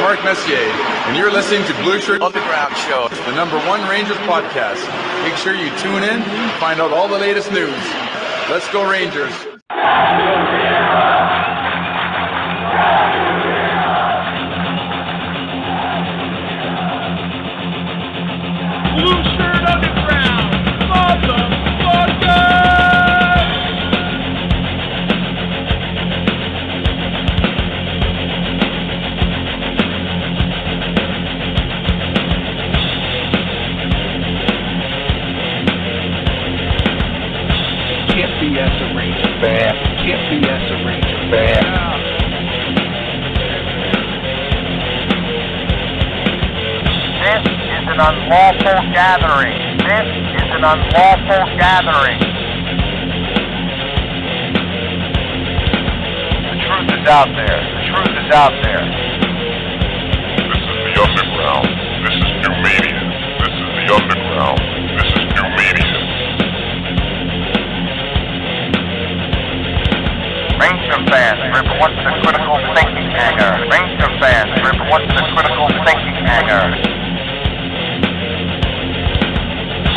Mark Messier, and you're listening to Blue Shirt Underground Show, the number one Rangers podcast. Make sure you tune in and find out all the latest news. Let's go, Rangers. Unlawful gathering. This is an unlawful gathering. The truth is out there. The truth is out there. This is the underground. This is new media. This is the underground. This is new media. Ranger fans, report to the critical thinking hangar. Ranger fans, report to the critical thinking hangar.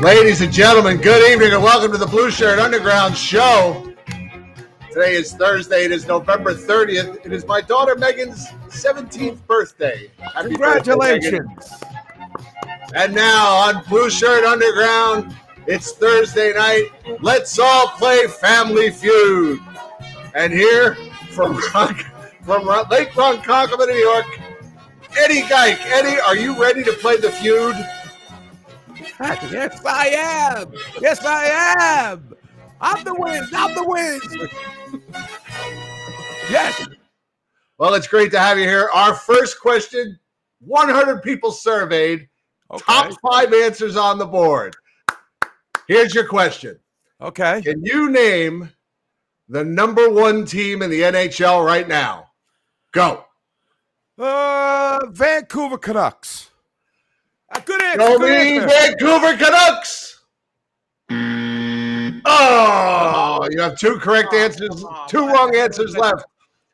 Ladies and gentlemen, good evening and welcome to the Blue Shirt Underground Show. Today is Thursday. It is November 30th. It is my daughter Megan's 17th birthday. Happy birthday, Congratulations. And now on Blue Shirt Underground, it's Thursday night. Let's all play Family Feud. And here from Ron- from Ron- Lake Ronkonkoma, New York, Eddie Geik. Eddie, are you ready to play the feud? Yes, I am. Yes, I am. I'm the win. I'm the win. Yes. Well, it's great to have you here. Our first question 100 people surveyed, top five answers on the board. Here's your question Okay. Can you name the number one team in the NHL right now? Go. Uh, Vancouver Canucks. A good answer. Show good me answer. Vancouver Canucks. Oh, you have two correct answers, two wrong answers left.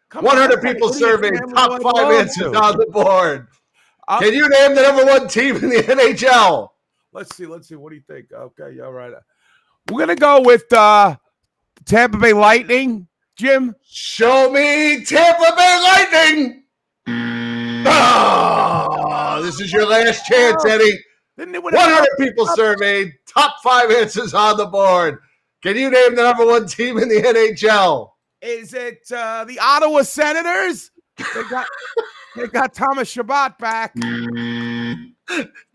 Come 100 on, people what do you surveyed, top five answers on the board. I'll- Can you name the number one team in the NHL? Let's see. Let's see. What do you think? Okay. Yeah. Right. We're gonna go with uh, Tampa Bay Lightning. Jim. Show me Tampa Bay Lightning. Oh, this is your last chance, Eddie. It win 100 people surveyed, top five answers on the board. Can you name the number one team in the NHL? Is it uh, the Ottawa Senators? They got they got Thomas Chabot back.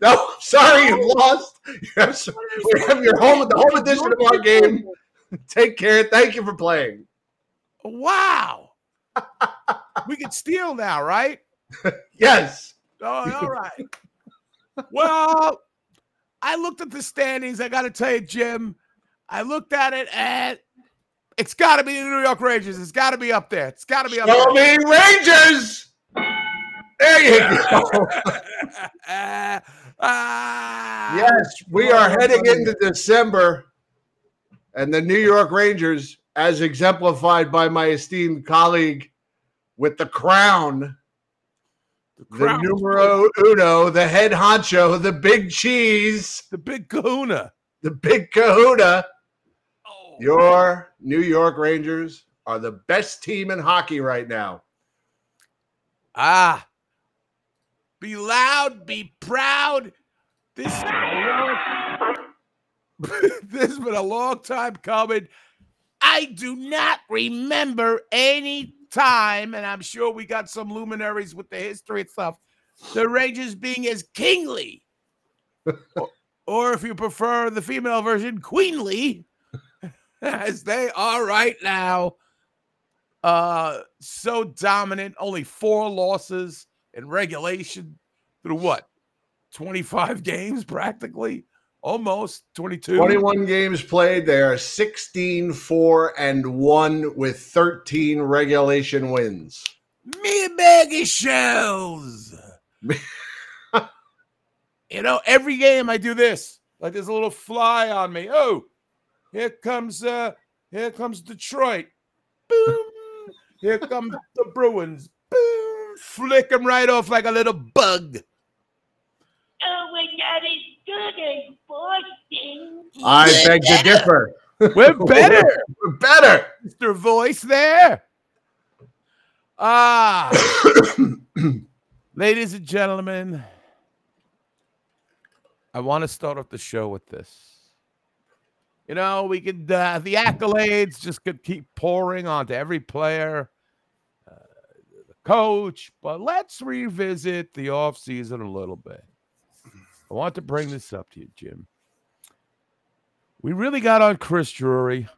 No, sorry, you lost. You have, we have your home, the home edition of our game. Take care. Thank you for playing. Wow. we can steal now, right? Yes. Oh, all right. well, I looked at the standings. I got to tell you, Jim, I looked at it and it's got to be the New York Rangers. It's got to be up there. It's got to be up Show there. me Rangers. There you go. Ah, Yes, we are heading into December, and the New York Rangers, as exemplified by my esteemed colleague with the crown, the, numero uno, the head honcho, the big cheese, the big kahuna. the big kahuna. Your New York Rangers are the best team in hockey right now. Ah, be loud, be proud. This has been a long, this has been a long time coming. I do not remember any time, and I'm sure we got some luminaries with the history and stuff. The Rangers being as kingly, or, or if you prefer the female version, queenly, as they are right now. Uh, so dominant, only four losses in regulation. through what? 25 games practically? Almost 22. 21 games played. They are 16 4 and 1 with 13 regulation wins. Me baggy shells. you know, every game I do this. Like there's a little fly on me. Oh, here comes uh here comes Detroit. Boom. Here come the Bruins. Boom. Flick them right off like a little bug. Oh, we're not as good as Boston. I beg to differ. We're better. We're better. Mr. Voice there. Ah, ladies and gentlemen, I want to start off the show with this. You know, we could, uh, the accolades just could keep pouring onto every player, uh, the coach, but let's revisit the offseason a little bit. I want to bring this up to you, Jim. We really got on Chris Drury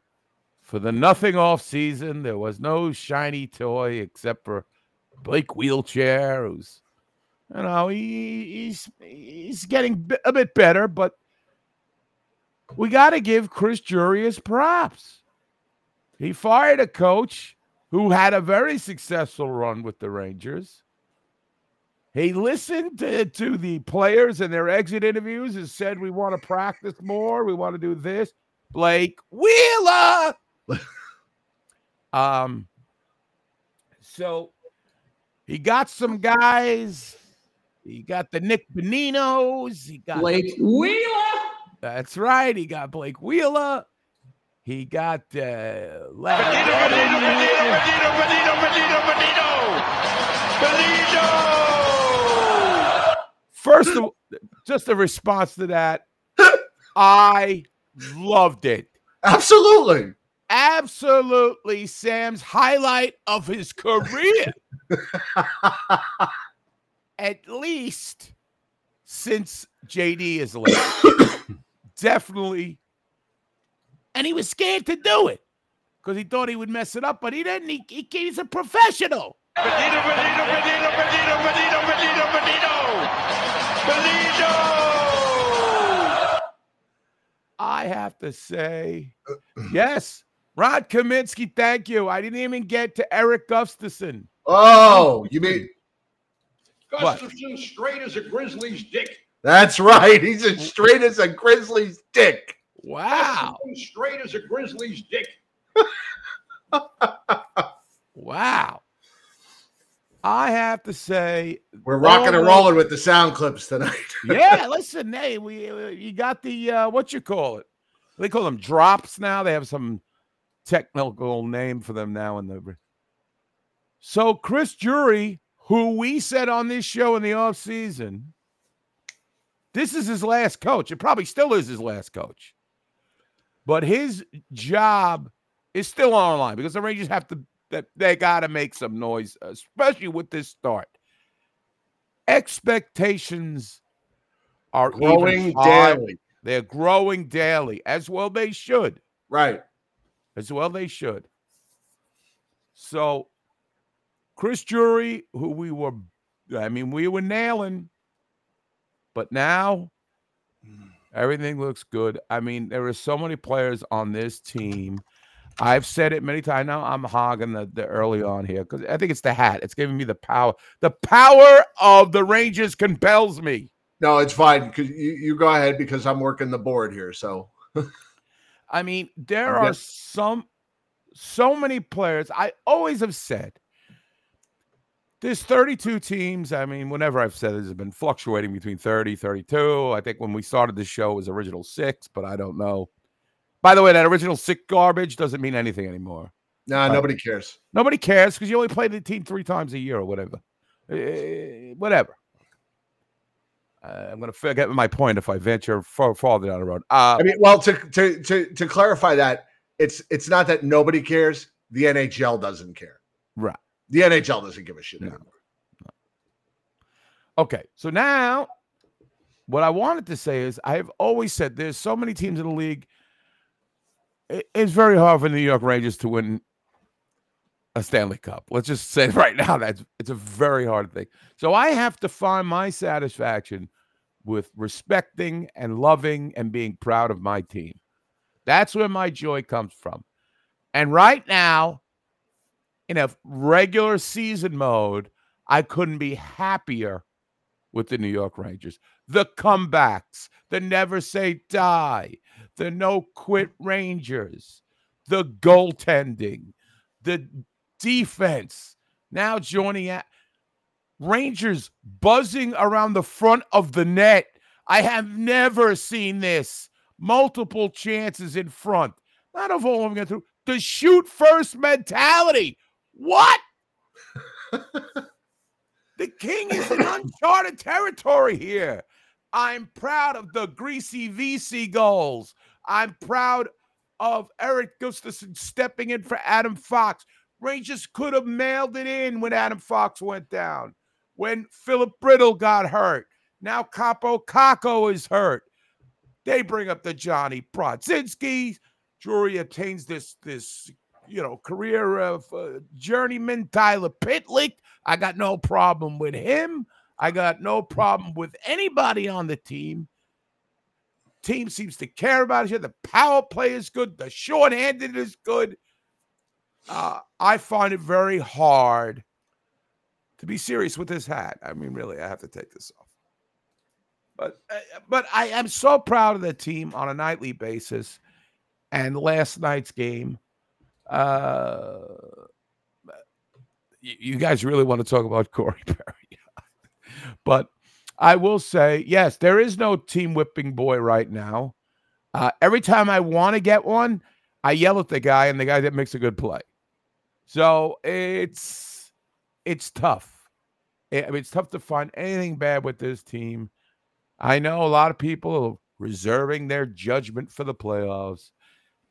for the nothing off season. There was no shiny toy except for Blake Wheelchair, who's you know he, he's he's getting a bit better, but we got to give Chris Drury his props. He fired a coach who had a very successful run with the Rangers. He listened to, to the players and their exit interviews and said, We want to practice more. We want to do this. Blake Wheeler. um, so he got some guys. He got the Nick Boninos. He got Blake Wheeler. That's right. He got Blake Wheeler. He got uh, Larry- Bonino, Bonino, Bonino, Bonino. First of all, just a response to that, I loved it. Absolutely. Absolutely, Sam's highlight of his career. At least since JD is left. Definitely. And he was scared to do it because he thought he would mess it up, but he didn't. He, he, he's a professional. Bonino, Bonino, Bonino, Bonino, Bonino, Bonino, Bonino. Bonino. I have to say, yes, Rod Kaminsky, thank you. I didn't even get to Erik Gustafsson. Oh, you mean What? Gustafsson straight as a Grizzly's dick. that's right? He's as straight as a Grizzly's dick. Wow. Straight as a Grizzly's dick. Wow. I have to say, We're rocking and rolling with the sound clips tonight. yeah, listen, hey, we uh, you got the uh, what you call it? They call them drops now. They have some technical name for them now in the So Chris Drury, who we said on this show in the off season, this is his last coach. It probably still is his last coach. But his job is still on the line because the Rangers have to that they got to make some noise, especially with this start. Expectations are Growing daily. They're growing daily, as well they should. Right. As well they should. So, Chris Drury, who we were, I mean, we were nailing, but now hmm. everything looks good. I mean, there are so many players on this team. I've said it many times. Now I'm hogging the, the early on here because I think it's the hat. It's giving me the power. The power of the Rangers compels me. No, it's fine. Cause you, you go ahead because I'm working the board here. So I mean, there I'm are some so many players. I always have said there's 32 teams. I mean, whenever I've said this, has been fluctuating between 30, 32. I think when we started the show it was original six, but I don't know. By the way, that original sick garbage doesn't mean anything anymore. nah, nobody cares. Nobody cares because you only play the team three times a year or whatever. Eh, whatever. Uh, I'm going to forget my point if I venture far, farther down the road. Uh, I mean, well, to to to to clarify that, it's it's not that nobody cares. The NHL doesn't care. right. The NHL doesn't give a shit No. anymore. Okay, so now what I wanted to say is I've always said there's so many teams in the league. It- It's very hard for the New York Rangers to win a Stanley Cup. Let's just say right now that's it's a very hard thing. So I have to find my satisfaction with respecting and loving and being proud of my team. That's where my joy comes from. And right now, in a regular season mode, I couldn't be happier with the New York Rangers. The comebacks, the never say die, the no quit Rangers, the goaltending, the defense. Now joining at Rangers buzzing around the front of the net. I have never seen this. Multiple chances in front. Not of all of them get through. The shoot first mentality. What? the king is in uncharted territory here. I'm proud of the greasy VC goals. I'm proud of Erik Gustafsson stepping in for Adam Fox. Rangers could have mailed it in when Adam Fox went down. When Philip Brittle got hurt. Now Kaapo Kakko is hurt. They bring up the Johnny Brodzinski. Drury attains this this you know career of uh, journeyman Tyler Pitlick. I got no problem with him. I got no problem with anybody on the team. Team seems to care about each other. The power play is good. The shorthanded is good. Uh, I find it very hard to be serious with this hat. I mean, really, I have to take this off. But uh, but I am so proud of the team on a nightly basis. And last night's game, uh, you, you guys really want to talk about Corey Perry, but I will say, yes, there is no team whipping boy right now. Uh, every time I want to get one, I yell at the guy, and the guy that makes a good play. So it's it's tough. I mean, it's tough to find anything bad with this team. I know a lot of people are reserving their judgment for the playoffs,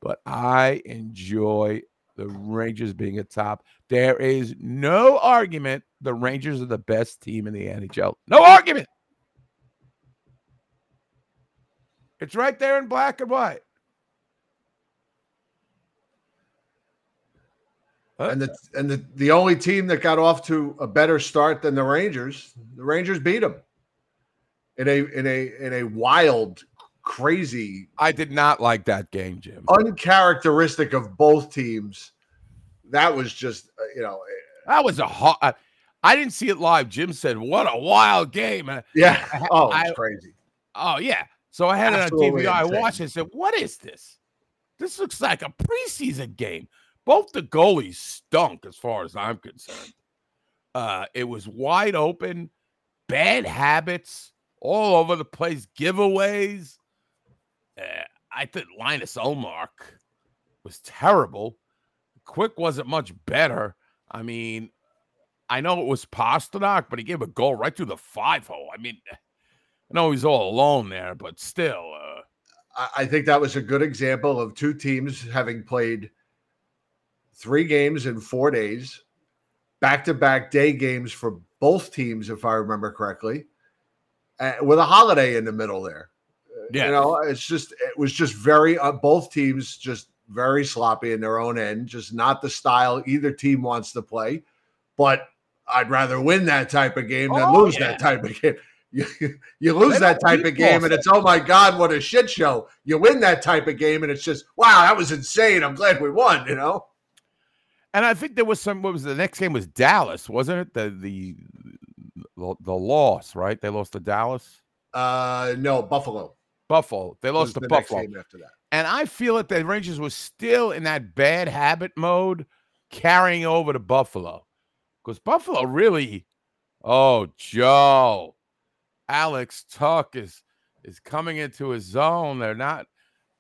but I enjoy the Rangers being at top. There is no argument the Rangers are the best team in the NHL. No argument. It's right there in black and white. And the and the, the only team that got off to a better start than the Rangers, the Rangers beat them in a in a in a wild, crazy. I did not like that game, Jim. Uncharacteristic of both teams. That was just uh, you know. That was a hot. I, didn't see it live. Jim said, "What a wild game!" And Yeah. I- Oh, it's I- crazy. Oh yeah. So I had Absolutely it on TV. I watched it and said, What is this? This looks like a preseason game. Both the goalies stunk as far as I'm concerned. Uh, it was wide open, bad habits all over the place, giveaways. Uh, I think Linus Ullmark was terrible. Quick wasn't much better. I mean, I know it was Pastrnak, but he gave a goal right through the five hole. I mean, I know he's all alone there, but still, uh, I, I think that was a good example of two teams having played three games in four days, back to back day games for both teams, if I remember correctly, uh, with a holiday in the middle there. Uh, Yeah. You know, it's just, it was just very, uh, both teams just very sloppy in their own end, just not the style either team wants to play. But I'd rather win that type of game than Oh, lose yeah. that type of game. You, you lose that type of game, and it's oh my god, what a shit show. You win that type of game, and it's just wow, that was insane. I'm glad we won. You know, and I think there was some. What was the next game? Was Dallas, wasn't it? The the the, the loss, right? They lost to Dallas, uh, no Buffalo. Buffalo. They lost to the next Buffalo. game after that. And I feel that the Rangers was still in that bad habit mode, carrying over to Buffalo. Because Buffalo really, oh, Joe, Alex Tuch is is coming into his zone. They're not,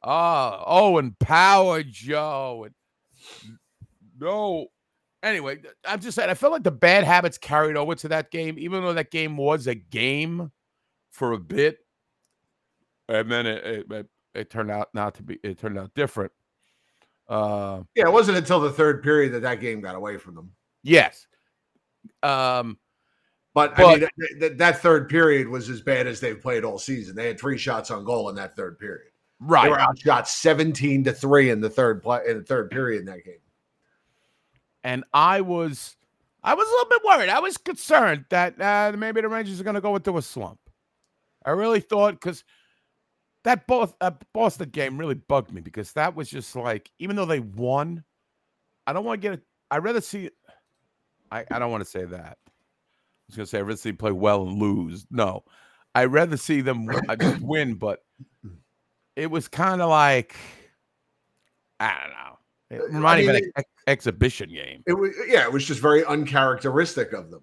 oh, oh, and Power Joe. And no. Anyway, I'm just saying, I felt like the bad habits carried over to that game, even though that game was a game for a bit. And then it, it, it it turned out not to be it turned out different uh Yeah, it wasn't until the third period that that game got away from them. yes um But, I mean, th- th- that third period was as bad as they've played all season. They had three shots on goal in that third period. Right, they were outshot 17 to three in the third play in the third period in that game. and I was, I was a little bit worried. I was concerned that uh, maybe the Rangers are going to go into a slump. I really thought because that both uh, Boston game really bugged me because that was just like, even though they won, I don't want to get it. I'd rather see. I I don't want to say that. I was going to say I'd rather see play well and lose. No, I'd rather see them uh, win, but it was kind of like I don't know. It Uh, I reminded me of an ex- exhibition game. It was yeah, it was just very uncharacteristic of them.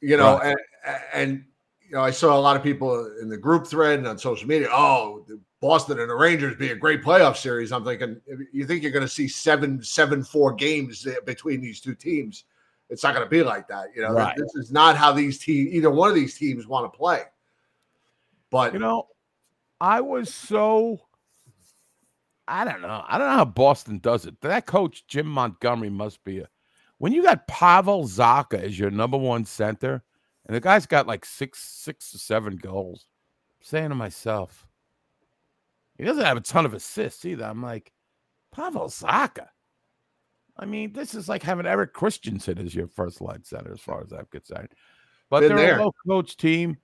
You know, Right. and, and you know, I saw a lot of people in the group thread and on social media. Oh, the Boston and the Rangers be a great playoff series. I'm thinking, you think you're going to see seven, seven, four games between these two teams? It's not going to be like that. You know, Right. this is not how these teams, either one of these teams, want to play. But You know, I was so I don't know. I don't know how Boston does it. That coach Jim Montgomery must be a when you got Pavel Zacha as your number one center, and the guy's got like six, six or seven goals. I'm saying to myself, he doesn't have a ton of assists either. I'm like, Pavel Zacha. I mean, this is like having Erik Christensen as your first line center, as far as I'm concerned. But Been they're there. a low coach team.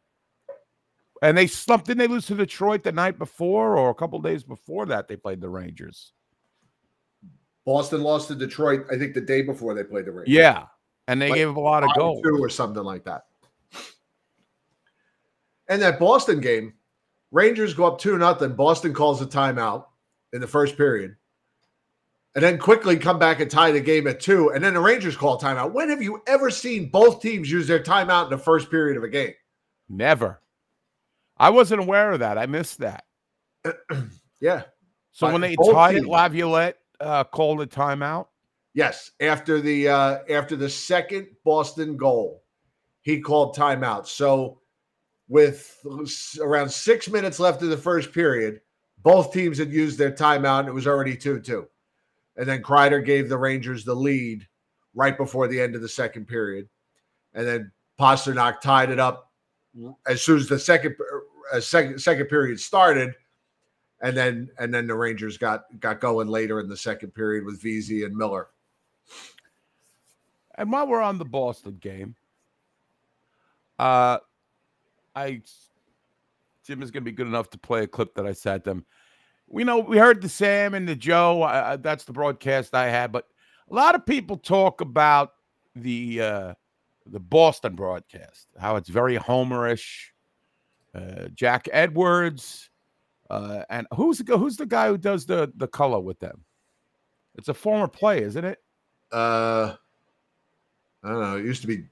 And they slumped. Didn't they lose to Detroit the night before or a couple days before that? They played the Rangers. Boston lost to Detroit, I think, the day before they played the Rangers. Yeah. And they Like gave up a lot of goals. two or something like that. And that Boston game, Rangers go up two nothing. Boston calls a timeout in the first period, and then quickly come back and tie the game at two. And then the Rangers call timeout. When have you ever seen both teams use their timeout in the first period of a game? Never. I wasn't aware of that. I missed that. Yeah. So But when they tied it, Laviolette uh, called a timeout. Yes, after the uh, after the second Boston goal, he called timeout. So, with around six minutes left in the first period, both teams had used their timeout, and it was already two two. And then Kreider gave the Rangers the lead right before the end of the second period, and then Pastrnak tied it up as soon as the second uh, second second period started. And then and then the Rangers got got going later in the second period with VZ and Miller. And while we're on the Boston game, uh, I Jim is going to be good enough to play a clip that I sent them. We know we heard the Sam and the Joe. Uh, that's the broadcast I had, but a lot of people talk about the uh, the Boston broadcast, how it's very homerish. Uh, Jack Edwards, uh, and who's the who's the guy who does the the color with them? It's a former play, isn't it? Uh, I don't know. It used to be.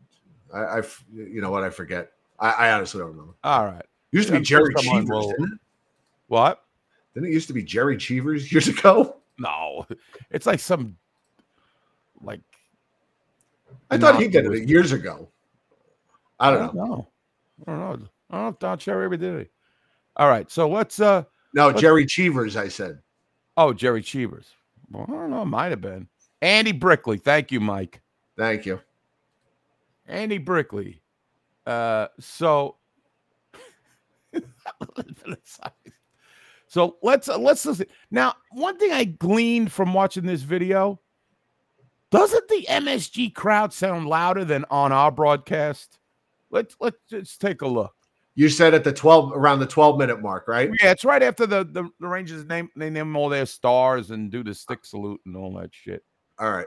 I, I you know what? I forget. I, I honestly don't remember. All right. It used to be I'm Jerry Cheevers, will- didn't it? What? Didn't it used to be Jerry Cheevers years ago? No, it's like some like I thought he did it it years ago. I don't know. know. I don't know. I don't know if Don Cherry ever did it. All right, so let's uh No, Jerry Cheevers. I said. oh Jerry Cheevers. Well, I don't know, it might have been. Andy Brickley. Thank you, Mike. Thank you. Andy Brickley. Uh so so let's uh, let's listen. Now, one thing I gleaned from watching this video, doesn't the MSG crowd sound louder than on our broadcast? Let's let's just take a look. You said at the twelve around the twelve minute mark, right? Yeah, it's right after the the, the Rangers name they name all their stars and do the stick salute and all that shit. All right.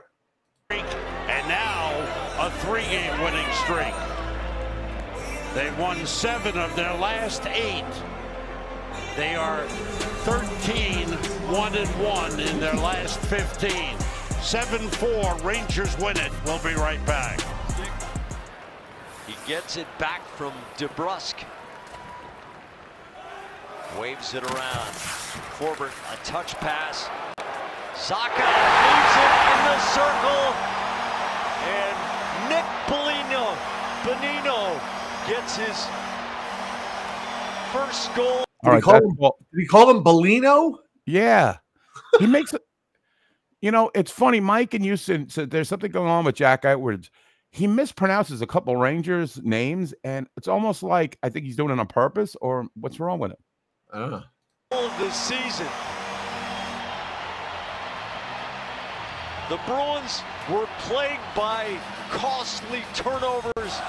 And now a three game winning streak. They've won seven of their last eight. They are 13 1 and 1 in their last 15. 7 4, Rangers win it. We'll be right back. He gets it back from DeBrusk. Waves it around. Forbort, a touch pass. Zacha leaves it in the circle. And Nick Bonino, Bonino gets his first goal. All Did he call that's him- all- Did he call him Bellino? yeah, he makes it. You know, it's funny. Mike and you said, said there's something going on with Jack Edwards. He mispronounces a couple Rangers names, and it's almost like I think he's doing it on purpose, or what's wrong with him? I don't know. The season. The Bruins were plagued by costly turnovers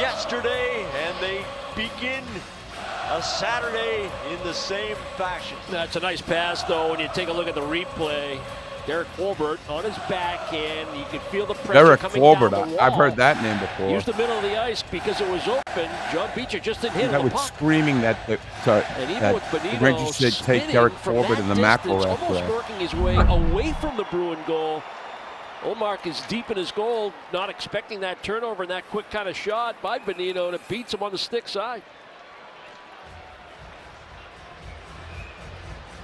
yesterday, and they begin a Saturday in the same fashion. That's a nice pass, though, when you take a look at the replay. Derek Forbort on his backhand. You could feel the pressure Derek coming the I- I've heard that name before. Used the middle of the ice because it was open. John Beecher just didn't hit that the was puck. screaming that. that sorry, And even that with Benito the Rangers said take Derek Forbort in the mackerel after that. working his way away from the Bruin goal. Ullmark is deep in his goal, not expecting that turnover and that quick kind of shot by Benito, and it beats him on the stick side.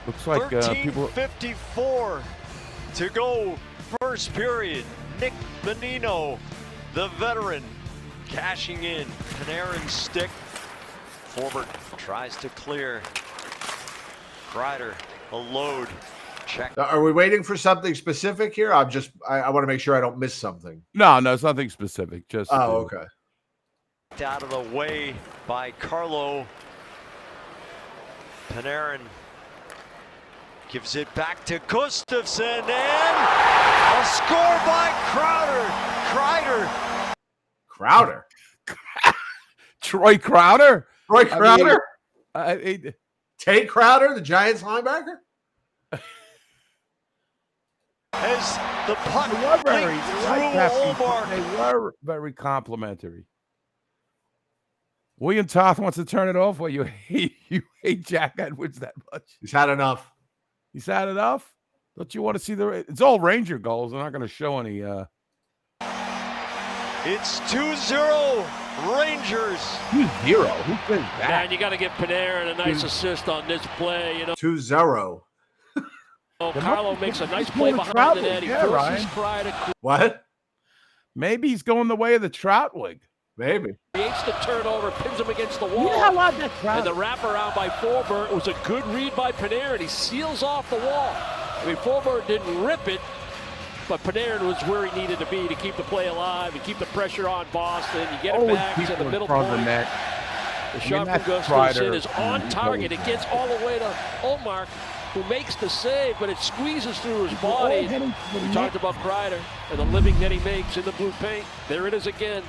Looks like uh, people. 13:54 to go first period. Nick Benino, the veteran, cashing in. Panarin stick. Forbort tries to clear. Kreider, a load. Check. Are we waiting for something specific here? I'm just I, I want to make sure I don't miss something. No, no, it's nothing specific. Just Oh, okay. Out of the way by Carlo. Panarin gives it back to Gustafsson and a score by Crowder. Crowder. Crowder. Troy Crowder. Troy I mean, Crowder. I- it- Tate Crowder, the Giants linebacker. as the puck they were very, linked they through like that people. Ullmark. They were very complimentary. William Toth wants to turn it off. Well, you hate you hate Jack Edwards that much. He's had enough. He's had enough. Don't you want to see the? It's all Ranger goals. They're not going to show any. uh It's 2-0 Rangers. Who's hero? Who says that? Man, you got to get give Panarin a nice assist on this play. You know, 2-0. Carlo makes a nice play going to behind the Troutwig, net. He yeah, forces Ryan. Kreider, What? Maybe he's going the way of the Troutwig. Maybe. creates the turnover, pins him against the wall. Yeah, I love that And the Troutwig. wraparound by Forbort was a good read by Panarin. He seals off the wall. I mean, Forbort didn't rip it, but Panarin was where he needed to be to keep the play alive and keep the pressure on Boston. You get it back to people the middle front of point. the net. The shot from that's Gustafsson Kreider. is on target. It gets all the way to Ullmark, who makes the save, but it squeezes through his body. heading to the We net. talked about Kreider and the living that he makes in the blue paint. There it is again.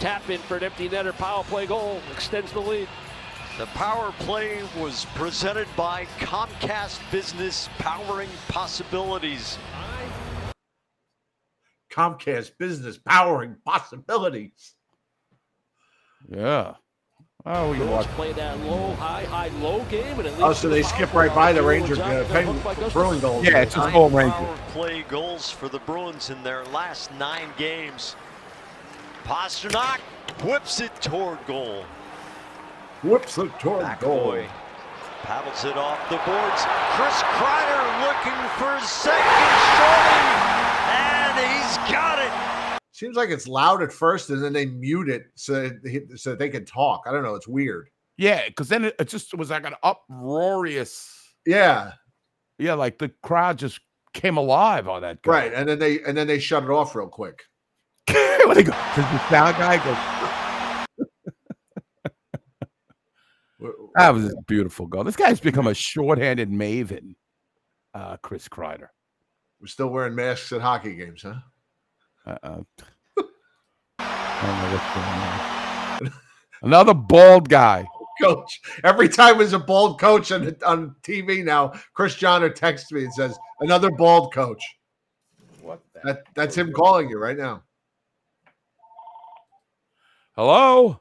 Tap in for an empty netter power play goal. Extends the lead. The power play was presented by Comcast Business, powering possibilities. Comcast Business powering possibilities. Yeah. Oh, we can watch. play that low, high, high, low game, and Oh, so they power skip right by the Bruins Ranger out uh, to Peng- hook. Bruin goals. Yeah, it's just Nine all Ranger. power play goals for the Bruins in their last nine games. Pastrnak whips it toward goal. Whips it toward goal. McAvoy paddles it off the boards. Chris Kreider looking for second shorty, and he's got it. Seems like it's loud at first, and then they mute it so that he- so they can talk. I don't know. It's weird. Yeah, because then it, it just was like an uproarious. Yeah, Yeah, like the crowd just came alive on that guy. right. And then they and then they shut it off real quick. when they go, does the sound guy go? That was a beautiful goal. This guy's become a shorthanded maven. Uh, Chris Kreider. We're still wearing masks at hockey games, huh? Uh-uh. I don't know what's going on. Another bald guy. Coach. Every time there's a bald coach on, on TV now, Chris Johnner texts me and says, "Another bald coach." What the? That that's him calling you right now. Hello,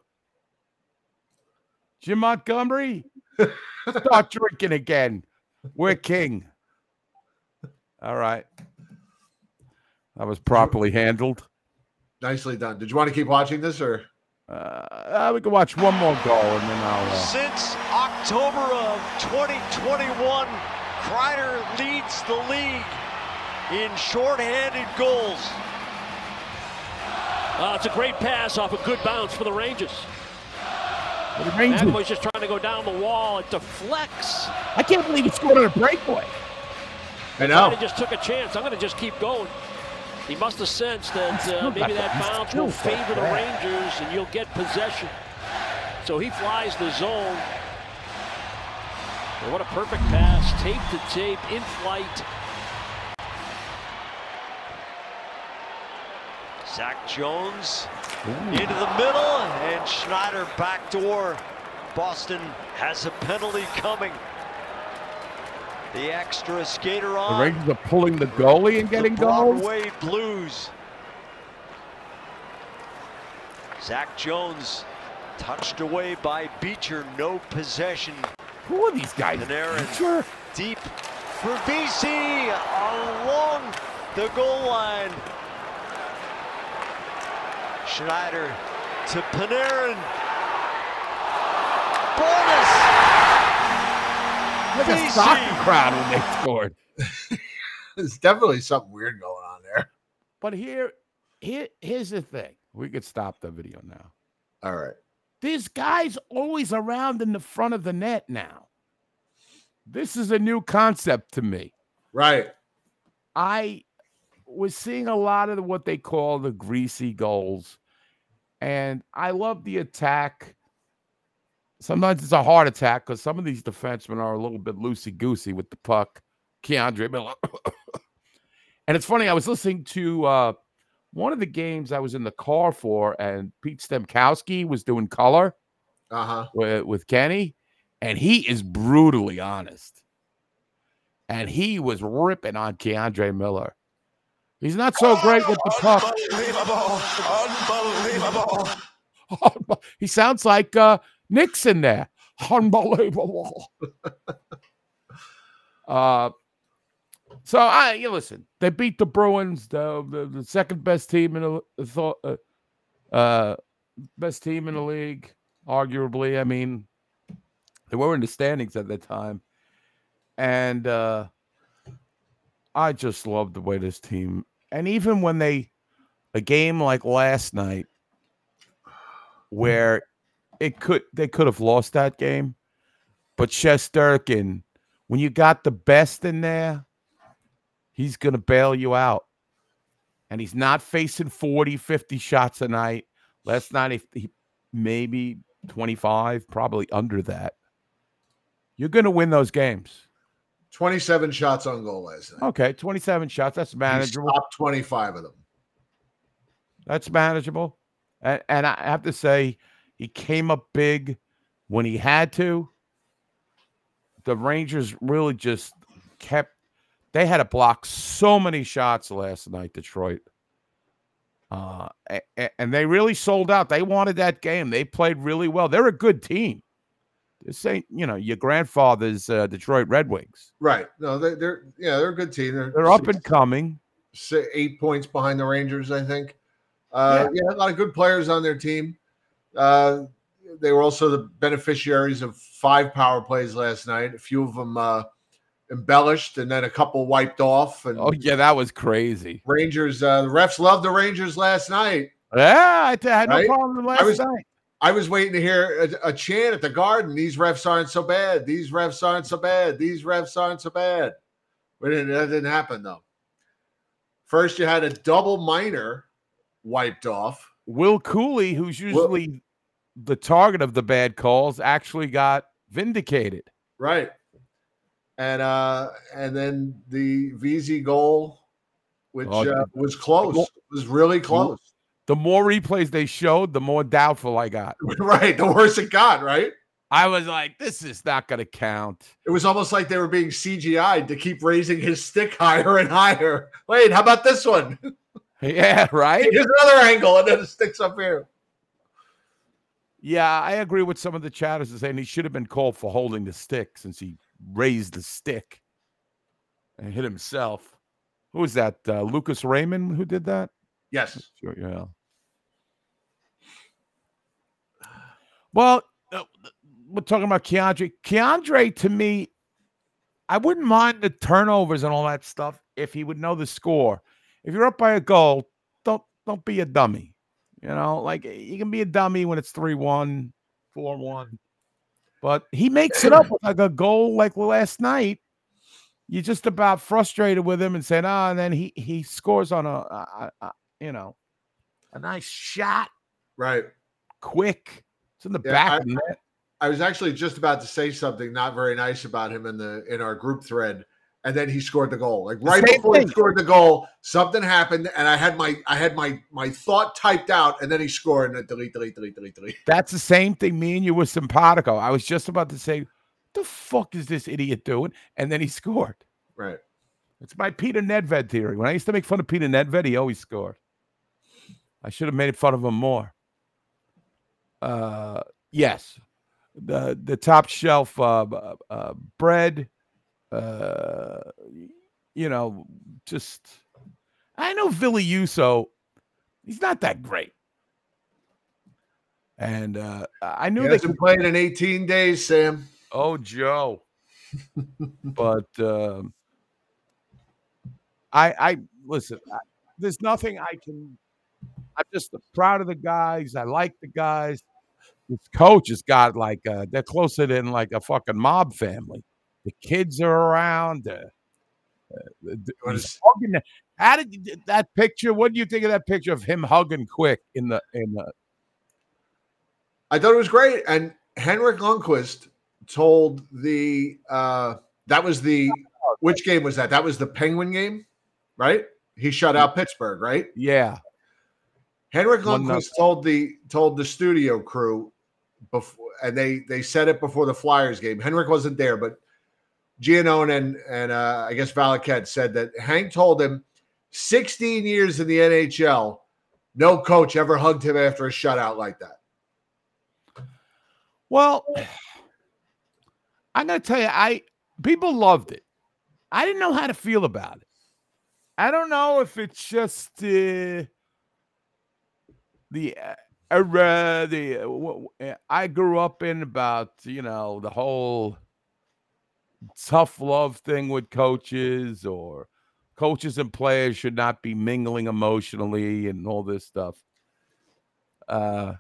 Jim Montgomery. Start drinking again. We're king. All right. That was properly handled. Nicely done. Did you want to keep watching this or? Uh, uh, we can watch one more goal and then I'll. Uh, Since October of 2021, Kreider leads the league in shorthanded goals. Uh, it's a great pass off a good bounce for the Rangers. the Rangers- McAvoy's just trying to go down the wall. It deflects. I can't believe he scored on a breakaway. I know. Kreider just took a chance. I'm going to just keep going. He must have sensed that uh, maybe that bounce will favor the. Rangers and you'll get possession. So he flies the zone. And what a perfect pass, tape to tape, in flight. Zach Jones into the middle, and Schneider backdoor. Boston has a penalty coming. The extra skater on. The. Rangers are pulling the goalie and getting the goals. Broadway Blues. Zach Jones touched away by Beecher, no possession. Who are these guys? Panarin deep for VC along the goal line. Schneider to Panarin. Bonus! Like a VC. soccer crowd when they scored. There's definitely something weird going on there. But here, here, here's the thing. We could stop the video now. All right. This guy's always around in the front of the net now. This is a new concept to me. Right. I was seeing a lot of what they call the greasy goals, and I love the attack. Sometimes it's a hard attack because some of these defensemen are a little bit loosey goosey with the puck. K'Andre Miller. and it's funny, I was listening to uh, one of the games I was in the car for, and Pete Stemkowski was doing color Uh huh. with, with Kenny, and he is brutally honest. And he was ripping on K'Andre Miller. He's not so great with the puck. Unbelievable. Unbelievable. he sounds like uh, Nixon there. Unbelievable. uh, so I you listen. They beat the Bruins, the the, the second best team in the the thought, uh, uh, best team in the league, arguably. I mean, they were in the standings at that time, and uh, I just love the way this team. And even when they, a game like last night, hmm. where it could they could have lost that game, but Shesterkin, when you got the best in there, he's gonna bail you out. And he's not facing 40, 50 shots a night. Last night he, he maybe 25, probably under that. You're gonna win those games. 27 shots on goal last night. Okay, 27 shots. That's manageable. stopped 25 of them. That's manageable. And, and I have to say, he came up big when he had to. The Rangers really just kept, they had to block so many shots last night, Detroit. Uh, a- a- and they really sold out. They wanted that game. They played really well. They're a good team. This ain't, you know, your grandfather's uh, Detroit Red Wings. Right. No, they, they're yeah, they're a good team. They're, They're up and coming. si- eight points behind the Rangers, I think. Uh, yeah. a lot of good players on their team. Uh, they were also the beneficiaries of five power plays last night. A few of them uh, embellished, and then a couple wiped off. And Oh, yeah, that was crazy. Rangers, uh, the refs loved the Rangers last night. Yeah, I t- I had no Right? problem last I was, night. I was waiting to hear a, a chant at the Garden. These refs aren't so bad. These refs aren't so bad. These refs aren't so bad. But it, that didn't happen though. First, you had a double minor wiped off. Will Cuylle, who's usually the target of the bad calls, actually got vindicated. Right. And uh and then the VZ goal, which Oh, uh, was close, was really close. The more replays they showed, the more doubtful I got. right. The worse it got, right? I was like, this is not going to count. It was almost like they were being CGI'd to keep raising his stick higher and higher. Wait, how about this one? Yeah, right? Here's another angle, and then it sticks up here. Yeah, I agree with some of the chatters saying he should have been called for holding the stick since he raised the stick and hit himself. Who was that? Uh, Lucas Raymond who did that? Yes. Sure, yeah. Well, uh, we're talking about K'Andre. K'Andre, to me, I wouldn't mind the turnovers and all that stuff if he would know the score. If you're up by a goal, don't don't be a dummy. You know, like you can be a dummy when it's 3-1, 4-1. But he makes it up with like a goal like last night. You're just about frustrated with him and saying, "Ah," and then he he scores on a, a, a you know a nice shot, Right. quick. It's in the Yeah, back I- of the net. I was actually just about to say something not very nice about him in the in our group thread, and then he scored the goal. Like right before he scored the goal, something happened, and I had my I had my my thought typed out, and then he scored, and then delete, delete, delete, delete, delete. That's the same thing me and you were simpatico. I was just about to say, the fuck is this idiot doing? And then he scored. Right. It's my Peter Nedved theory. When I used to make fun of Peter Nedved, he always scored. I should have made fun of him more. Uh, yes, the the top shelf uh, uh, bread. Uh, you know, just I know Billy Uso. He's not that great, and uh, I knew He they could played in 18 days, Sam. Oh, Joe. but um, I, I listen. I, there's nothing I can. I'm just proud of the guys. I like the guys. This coach has got like uh, they're closer than like a fucking mob family. The kids are around. Uh, uh, hugging how did you, that picture? What do you think of that picture of him hugging quick in the in the? I thought it was great. And Henrik Lundqvist told the uh that was the which game was that? That was the Penguin game, right? He shut out Pittsburgh, right? Yeah. Henrik Lundqvist told the told the studio crew before, and they they said it before the Flyers game. Henrik wasn't there, but Giannone and and uh, I guess Valiquette said that Hank told him 16 years in the NHL, no coach ever hugged him after a shutout like that. Well, I'm gonna tell you, I people loved it. I didn't know how to feel about it. I don't know if it's just uh, the uh, era. The uh, uh, I grew up in about you know the whole tough love thing with coaches, or coaches and players should not be mingling emotionally, and all this stuff. Uh,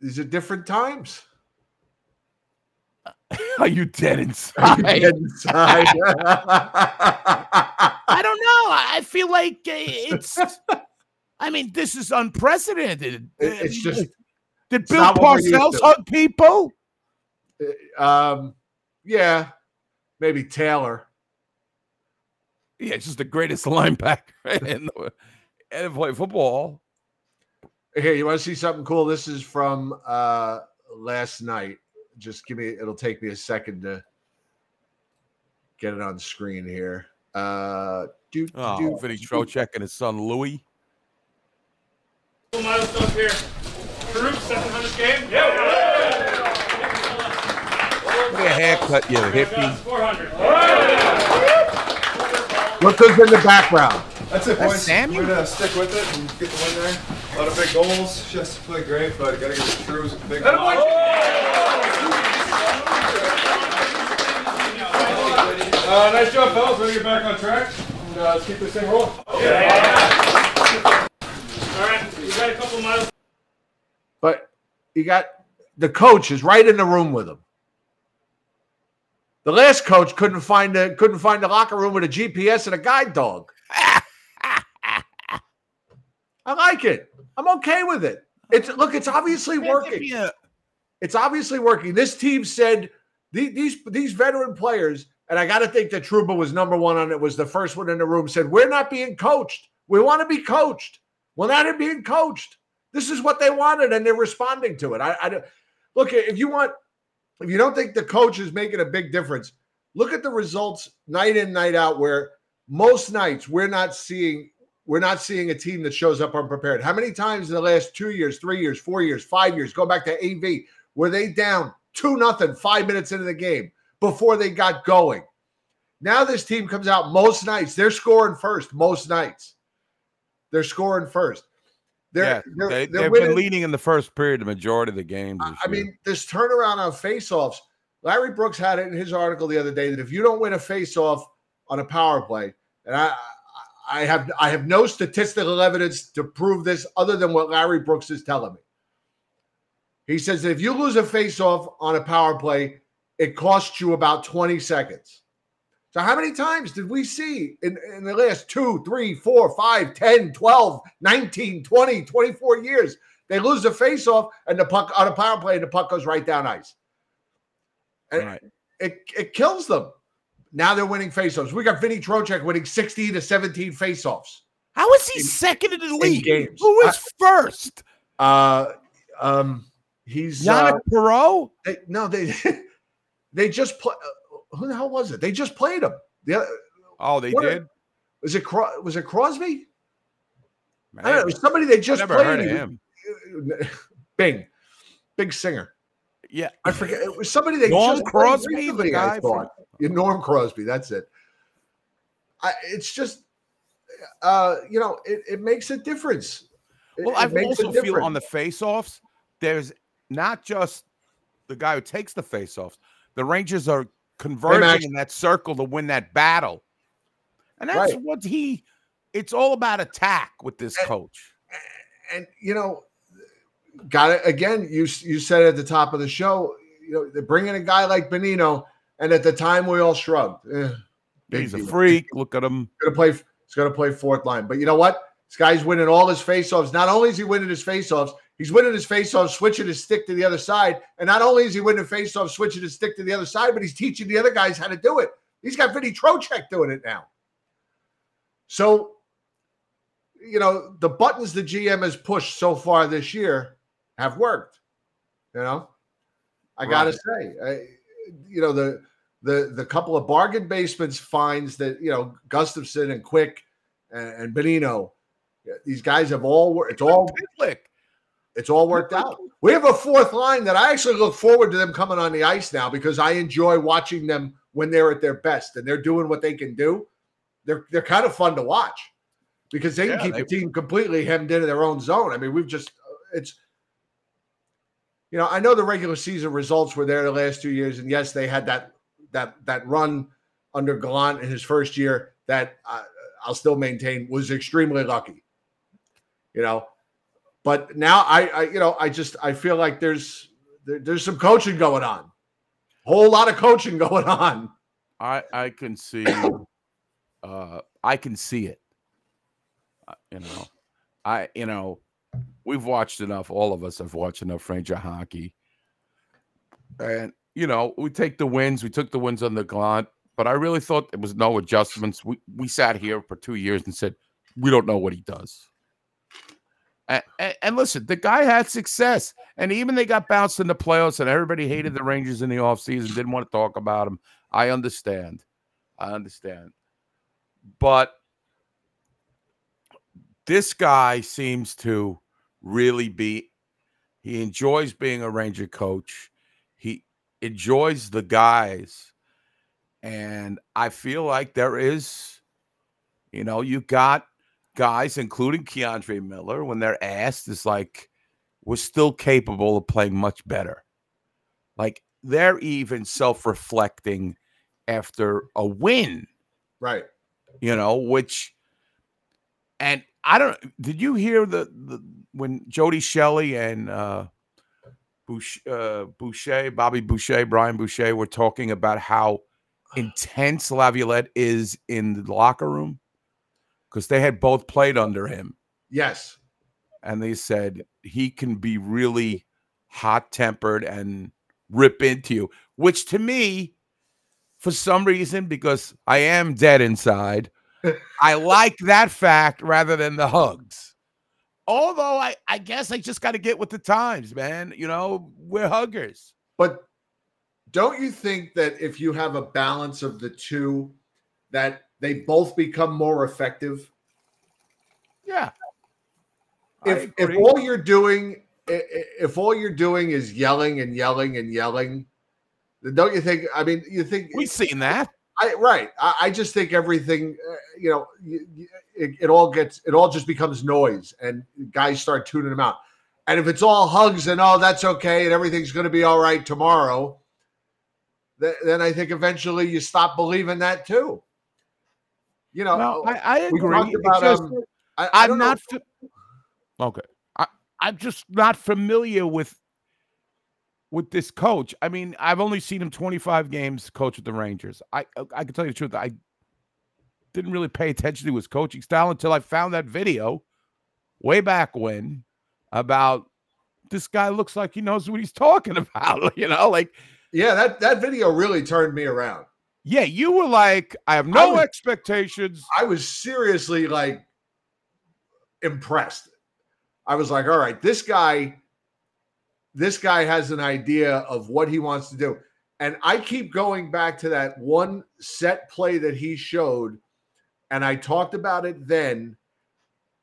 These are different times. Are you dead inside? dead inside? I don't know. I feel like uh, it's. I mean, this is unprecedented. It- it's Uh, just- Did Bill not what we're used Parcells hug people? um, yeah, maybe Taylor. Yeah, it's just the greatest linebacker in the and play football. Here, you want to see something cool? This is from uh last night. Just give me it'll take me a second to get it on screen here. Uh do, Oh, do, Vinny Trocheck and his son Louis. Milestone here. Farouk, 700 game? Look at your haircut, you hippie. 400. Look who's in the background. That's it, That's boys. Sammy? We're gonna stick with it and get the win there. A lot of big goals. Just played great, but gotta get the Trues a big. Uh, nice job, fellas. Ready to get back on track. And, uh, let's keep this thing rolling. All right, we got a couple miles. But you got the coach is right in the room with him. The last coach couldn't find a couldn't find the locker room with a GPS and a guide dog. I like it. I'm okay with it. It's look, it's obviously working. It's obviously working. This team said the- these these veteran players, and I got to think that Trouba was number one on it. Was the first one in the room. Said we're not being coached. We want to be coached. We're being coached. This is what they wanted, and they're responding to it. I, I look if you want, if you don't think the coach is making a big difference, look at the results night in night out. Where most nights we're not seeing we're not seeing a team that shows up unprepared. How many times in the last two years, three years, four years, five years, go back to AV, were they down two nothing five minutes into the game before they got going? Now this team comes out most nights. They're scoring first most nights. They're scoring first. They're, yeah, they're, they, they're they've been leading in the first period the majority of the games. I year. mean, this turnaround on faceoffs. Larry Brooks had it in his article the other day that if you don't win a faceoff on a power play, and I, I have I have no statistical evidence to prove this other than what Larry Brooks is telling me. He says that if you lose a faceoff on a power play, it costs you about 20 seconds. So how many times did we see in, in the last two, three, four, five, 10, 12, 19, 20, 24 years? They lose the faceoff and the puck on a power play and the puck goes right down ice. And Right. it, it kills them. now they're winning faceoffs. We got Vinny Trocheck winning 16 to 17 faceoffs. How is he second in the league? games. Who is first? Uh, um, he's Yannick uh, Perot? They, no, they they just play. Who the hell was it? They just played him. The other, Oh, they did. Was it was it Crosby? I don't know. It was somebody they just never played. heard of him. Bing, big singer. Yeah, I forget. It was somebody they Norm just played Crosby, the guy I thought. Norm Crosby. That's it. I, it's just, uh, you know, it, it makes a difference. It- Well, I also feel on the face-offs, there's not just the guy who takes the face-offs. The Rangers are converging in that circle to win that battle, and that's Right. what he. It's all about attack with this coach. and you know, got it again. You you said at the top of the show, you know, they're bringing a guy like Bonino, and at the time we all shrugged. Eh, He's a freak. Look at him. He's gonna play. He's gonna play fourth line. But you know what? This guy's winning all his faceoffs. Not only is he winning his faceoffs, he's winning his faceoffs, switching his stick to the other side. And not only is he winning faceoffs, switching his stick to the other side, but he's teaching the other guys how to do it. He's got Vinny Trocheck doing it now. So, you know, the buttons the GM has pushed so far this year have worked. You know, I gotta say, I, you know, the the the couple of bargain basements finds that you know Gustafsson and Quick and, and Bonino, these guys have all it's all it's all worked out. We have a fourth line that I actually look forward to them coming on the ice now because I enjoy watching them when they're at their best and they're doing what they can do. They're they're kind of fun to watch because they can keep they- the team completely hemmed into their own zone. I mean, we've just it's you know, I know the regular season results were there the last two years, and yes, they had that that that run under Gallant in his first year that uh, I'll still maintain was extremely lucky. You know, but now I, I you know, I just I feel like there's there, there's some coaching going on, A whole lot of coaching going on. I I can see. uh, I can see it. Uh, you know, I you know, we've watched enough. All of us have watched enough Ranger hockey, and you know, we take the wins. We took the wins on the Gallant, but I really thought there was no adjustments. We we sat here for two years and said we don't know what he does. And, and, listen, the guy had success, and even they got bounced in the playoffs, and everybody hated the Rangers in the offseason, didn't want to talk about him. I understand. I understand. But this guy seems to really be he enjoys being a Ranger coach. He enjoys the guys. And I feel like there is, you know, you got guys, including K'Andre Miller, when they're asked, is like, we're still capable of playing much better. Like they're even self reflecting after a win Right. you know, which and I don't did you hear the, the when Jody Shelley and uh Boucher, uh Boucher, Bobby Boucher, Brian Boucher were talking about how intense Laviolette is in the locker room because they had both played under him Yes. and they said he can be really hot tempered and rip into you, which to me, for some reason, because I am dead inside, I like that fact rather than the hugs. Although I, I guess I just got to get with the times, man. You know, we're huggers. But don't you think that if you have a balance of the two, that they both become more effective? Yeah. If if all you're doing if all you're doing is yelling and yelling and yelling, then don't you think? I mean, you think We've seen that. I right. I, I just think everything, uh, you know, it, it all gets, it all just becomes noise, and guys start tuning them out. And if it's all hugs and oh, that's okay, and everything's going to be all right tomorrow, th- then I think eventually you stop believing that too. You know, No, I, I agree. about, just- um, I, don't not. fa- okay, I, I'm just not familiar with with this coach. I mean, I've only seen him 25 games coach with the Rangers. I I can tell you the truth. I didn't really pay attention to his coaching style until I found that video way back when about this guy looks like he knows what he's talking about. You know, like Yeah, that that video really turned me around. Yeah, you were like, I have no was- expectations. I was seriously like impressed. I was like, all right, this guy, this guy has an idea of what he wants to do. And I keep going back to that one set play that he showed. And I talked about it then,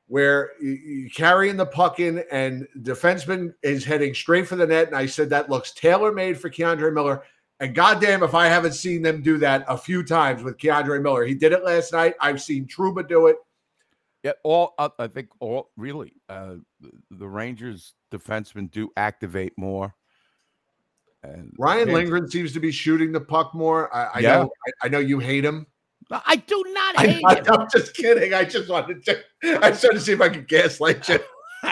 where you, you carrying the puck in and defenseman is heading straight for the net. And I said that looks tailor made for K'Andre Miller. And goddamn, if I haven't seen them do that a few times with K'Andre Miller, he did it last night. I've seen Trouba do it. Yeah, all uh, I think all really uh, the, Rangers defensemen do activate more. And Ryan. Lindgren seems to be shooting the puck more. I, I Yeah. know. I, I know you hate him. I do not hate I, him. am just kidding. I just wanted to. I just wanted to see if I could gaslight you.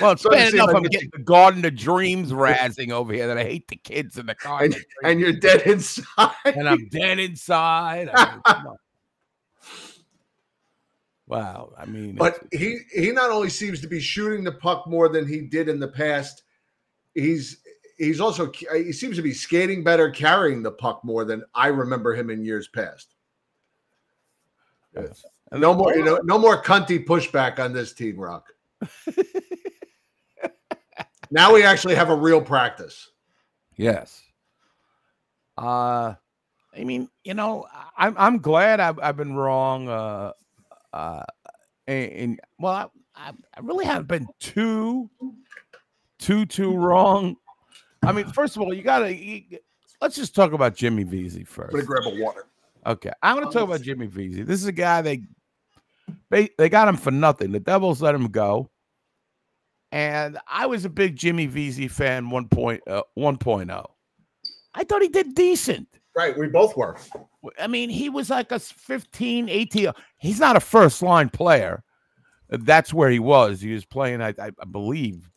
Well, it's So bad enough I I'm getting the Garden of Dreams razzing over here that I hate the kids in the car. And, and you're dead inside. and I'm dead inside. I mean. Wow. I mean, But he he not only seems to be shooting the puck more than he did in the past. He's he's also he seems to be skating better, carrying the puck more than I remember him in years past. Yes. No more, you know, no more cunty pushback on this team, Rock. now we actually have a real practice. Yes. Uh I mean, you know, I'm I'm glad I've I've been wrong. Uh uh and, and well I, I I really haven't been too too too wrong. I mean, first of all, you gotta you, let's just talk about Jimmy Vesey 1st I'm gonna grab a water. Okay, I'm going to talk about Jimmy Vesey. This is a guy they they they got him for nothing. The Devils let him go, and I was a big Jimmy Vesey fan. One point uh, 1.0. I thought he did decent. Right, we both were. I mean, he was like a 15, 18. He's not a first line player. That's where he was. He was playing, I, I, believe,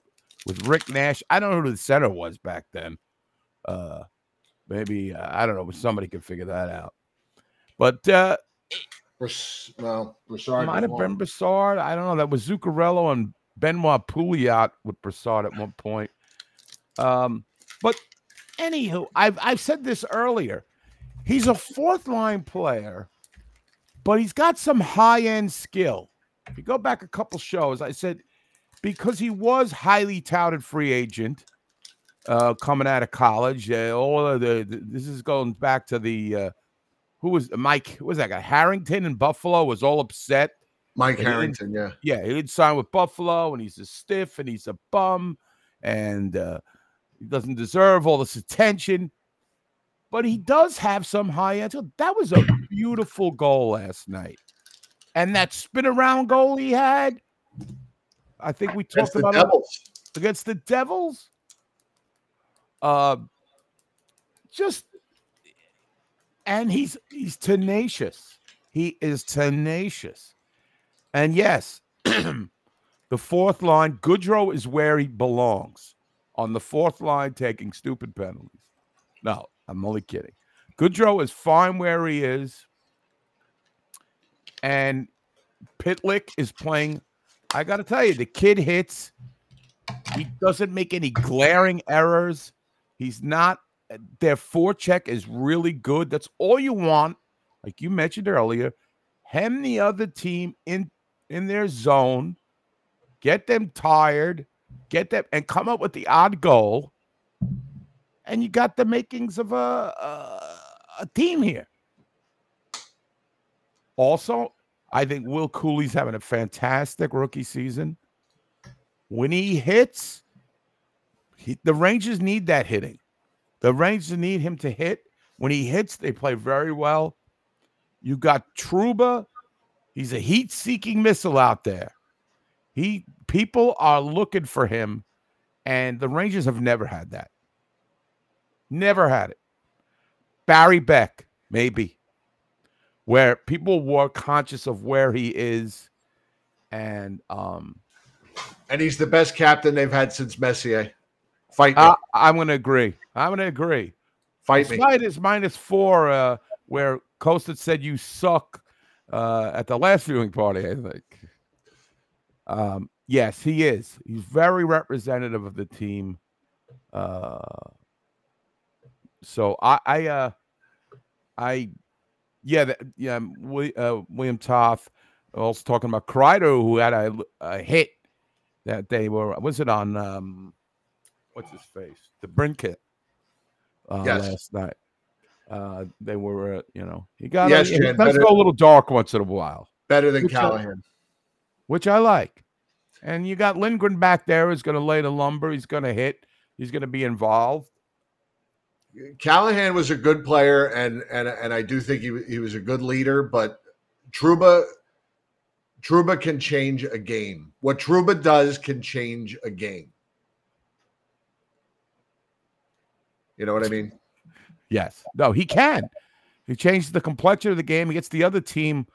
with Rick Nash. I don't know who the center was back then. Uh, maybe uh, I don't know. Somebody could figure that out. But uh, Well, Brassard might have been. Brassard. I don't know. That was Zuccarello and Benoit Pouliot with Brassard at one point. Um, but anywho, I've I've said this earlier. He's a fourth line player, but he's got some high end skill. If you go back a couple shows, I said because he was highly touted free agent uh, coming out of college. Uh, all of the, the- this is going back to the uh, who was Mike? Who was that guy? Harrington in Buffalo was all upset. Mike he Harrington, yeah. Yeah, he didn't sign with Buffalo, and he's a stiff, and he's a bum, and uh, he doesn't deserve all this attention. But he does have some high end. That was a beautiful goal last night, and that spin around goal he had. I think we talked about it against the Devils. Uh, just and he's he's tenacious. He is tenacious. And yes, the fourth line, Goodrow is where he belongs. On the fourth line, taking stupid penalties. No, I'm only kidding. Goodrow is fine where he is. And Pitlick is playing. I got to tell you, the kid hits. He doesn't make any glaring errors. He's not. Their forecheck is really good. That's all you want. Like you mentioned earlier, hem the other team in in their zone, get them tired, get them, and come up with the odd goal. And you got the makings of a a, a team here. Also, I think Will Cuylle's having a fantastic rookie season. When he hits, he, the Rangers need that hitting. The Rangers need him to hit. When he hits, they play very well. You got Trouba. He's a heat-seeking missile out there. He people are looking for him, and the Rangers have never had that. Never had it. Barry Beck, maybe, where people were conscious of where he is, and um, And he's the best captain they've had since Messier. Fight me. I, I'm going to agree. I'm going to agree. Fight me. Despite his minus four, uh, where Costa said you suck uh, at the last viewing party, I think. Um, yes, he is. He's very representative of the team. Uh, so I, I, uh, I, yeah, that, yeah. Wi- uh, William Toth also talking about Kreider, who had a, a hit that they were. Was it on? um What's his face? The Brinket. Uh, Yes. Last night, uh, they were. Uh, you know, he got. Yes, a, Jen, better- go a little dark once in a while, Better than Which I- Callahan. which I like. And you got Lindgren back there who's going to lay the lumber. He's going to hit. He's going to be involved. Callahan was a good player, and and and I do think he he was a good leader. But Trouba, Trouba can change a game. What Trouba does can change a game. You know what I mean? Yes. No, he can. He changes the complexion of the game. He gets the other team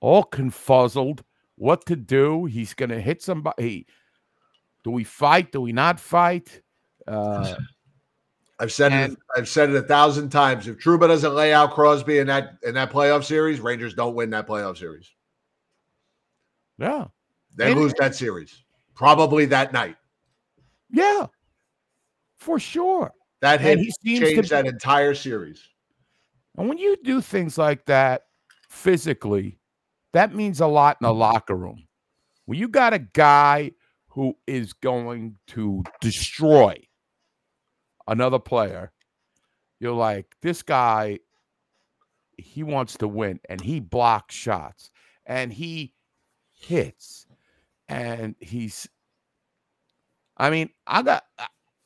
all confuzzled. What to do? He's going to hit somebody. Do we fight? Do we not fight? Uh, I've said it. I've said it a thousand times. If Trouba doesn't lay out Crosby in that in that playoff series, Rangers don't win that playoff series. yeah. They And- lose that series probably that night. Yeah. For sure. That hit And he seems to changed be- that entire series. And when you do things like that physically, that means a lot in the locker room. When you got a guy who is going to destroy another player, you're like, this guy, he wants to win and he blocks shots and he hits and he's, I mean, I got,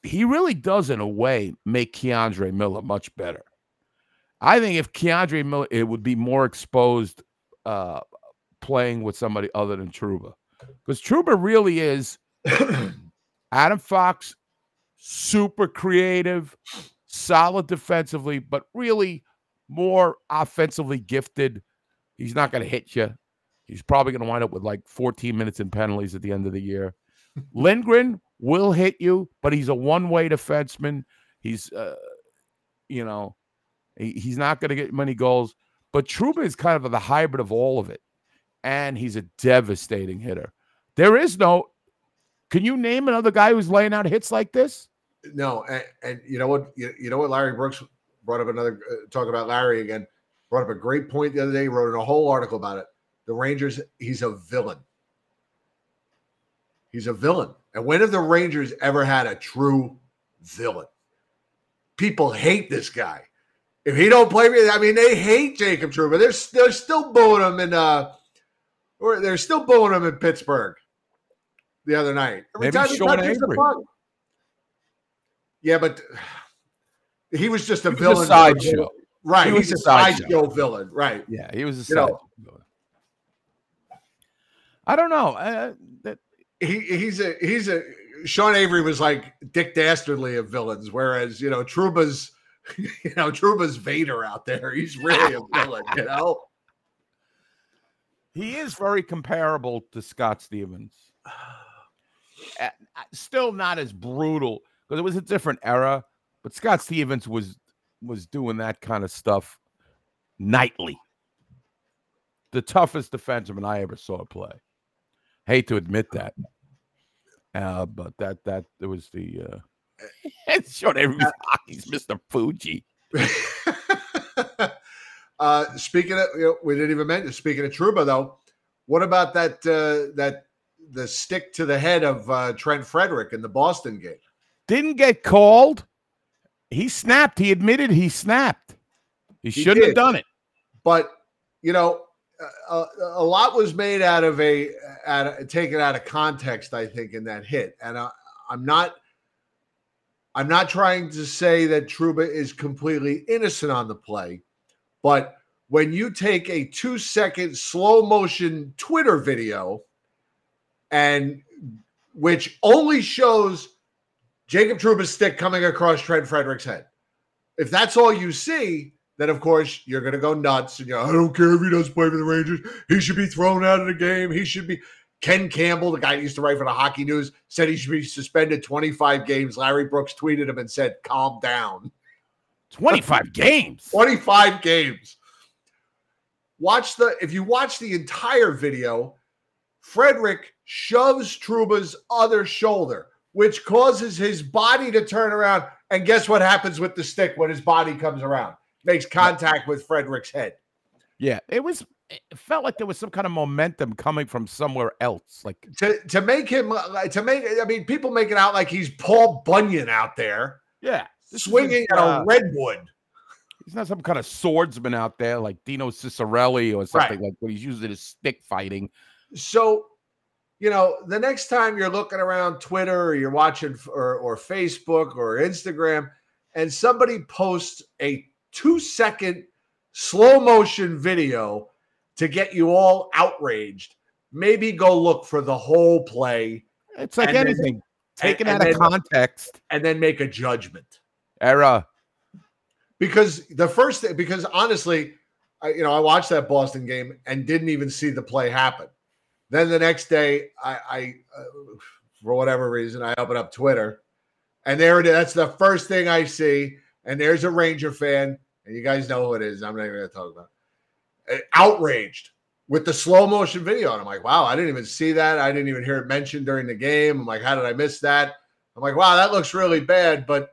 he really does, in a way, make K'Andre Miller much better. I think if K'Andre Miller, it would be more exposed uh, playing with somebody other than Trouba, because Trouba really is Adam Fox, super creative, solid defensively, but really more offensively gifted. He's not going to hit you. He's probably going to wind up with like 14 minutes in penalties at the end of the year. Lindgren will hit you, but he's a one-way defenseman. He's, uh, you know, he- he's not going to get many goals. But Trouba is kind of the hybrid of all of it, and he's a devastating hitter. There is no. Can you name another guy who's laying out hits like this? No, and, and you know what? You, you know what? Larry Brooks brought up another uh, talk about Larry again. Brought up a great point the other day. Wrote a whole article about it. The Rangers. He's a villain. He's a villain. And when have the Rangers ever had a true villain? People hate this guy. If he don't play, me, I mean, they hate Jacob Trouba. They're they're still booing him in uh, or they're still booing him in Pittsburgh. The other night, every Maybe time he touches the Avery. puck. Yeah, but he was just a He was a villain. sideshow. Right. He was he's a a sideshow. villain. Right. Yeah, he was a sideshow. I don't know. Uh, that, he he's a he's a Sean Avery was like Dick Dastardly of villains, whereas you know Trouba's you know Trouba's Vader out there. He's really a villain, you know. he is very comparable to Scott Stevens. Still not as brutal because it was a different era, but Scott Stevens was was doing that kind of stuff nightly. The toughest defenseman I ever saw play. Hate to admit that, uh, but that that it was the uh, Sean Avery was hockey's Mr. Fuji. uh speaking of you know, we didn't even mention speaking of Trouba though, what about that uh that the stick to the head of uh Trent Frederic in the Boston game? Didn't get called. He snapped. He admitted he snapped. He, He shouldn't did. have done it. but you know a, lot was made out of a out of, taken out of context i think in that hit. And I, i'm not i'm not trying to say that trouba is completely innocent on the play but when you take a two second slow motion twitter video and which only shows jacob trouba's stick coming across trent frederic's head if that's all you see, then of course you're going to go nuts and you know, I don't care if he doesn't play for the Rangers. He should be thrown out of the game. He should be. Ken Campbell, the guy who used to write for the Hockey News, said he should be suspended 25 games. Larry Brooks tweeted him and said, calm down. 25 games. 25 games. Watch the, if you watch the entire video, Frederic shoves Trouba's other shoulder, which causes his body to turn around. And guess what happens with the stick when his body comes around? Makes contact with Frederic's head. Yeah, it was. It felt like there was some kind of momentum coming from somewhere else. Like To to make him uh, to make I mean people make it out like he's Paul Bunyan out there yeah, swinging at uh, a redwood. He's not some kind of swordsman out there like Dino Ciccarelli or something Right. like what he's using his stick fighting. So, you know, the next time you're looking around Twitter or you're watching or, or Facebook or Instagram, and somebody posts a two second slow motion video to get you all outraged, maybe go look for the whole play. It's like and then- anything taken and out of then- context. and then make a judgment. Era. because the first thing, because honestly, I, you know, I watched that Boston game and didn't even see the play happen. Then the next day, I, I uh, for whatever reason, I open up Twitter, and there it is. That's the first thing I see, and there's a Ranger fan, you guys know who it is. I'm not even going to talk about. It. Outraged with the slow motion video, and I'm like, wow, I didn't even see that. I didn't even hear it mentioned during the game. I'm like, how did I miss that? I'm like, wow, that looks really bad, but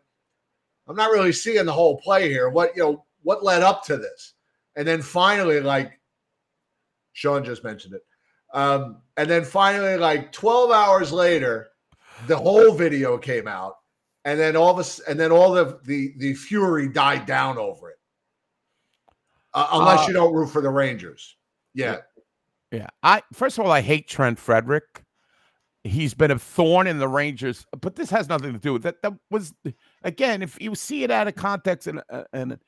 I'm not really seeing the whole play here. What you know, what led up to this? And then finally, like Sean just mentioned it. Um, and then finally, like 12 hours later, the whole video came out, and then all this, and then all the the the fury died down over it. Uh, unless Uh, you don't root for the Rangers. Yeah. Yeah. I first of all, I hate Trent Frederic. He's been a thorn in the Rangers, but this has nothing to do with that. That was again, if you see it out of context and uh, and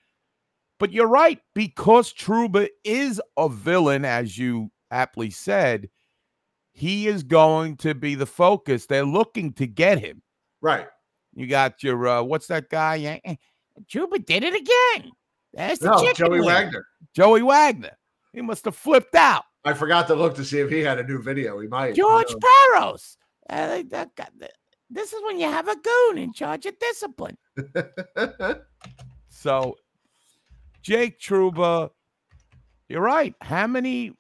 but you're right, because Trouba is a villain, as you aptly said, he is going to be the focus. They're looking to get him. Right. You got your uh, what's that guy? Yeah, eh, Trouba did it again. That's the No, chicken Joey wing. Wagner. Joey Wagner. He must have flipped out. I forgot to look to see if he had a new video. He might. George you Parros. Uh, that this is when you have a goon in charge of discipline. So, Jake Trouba, you're right. How many?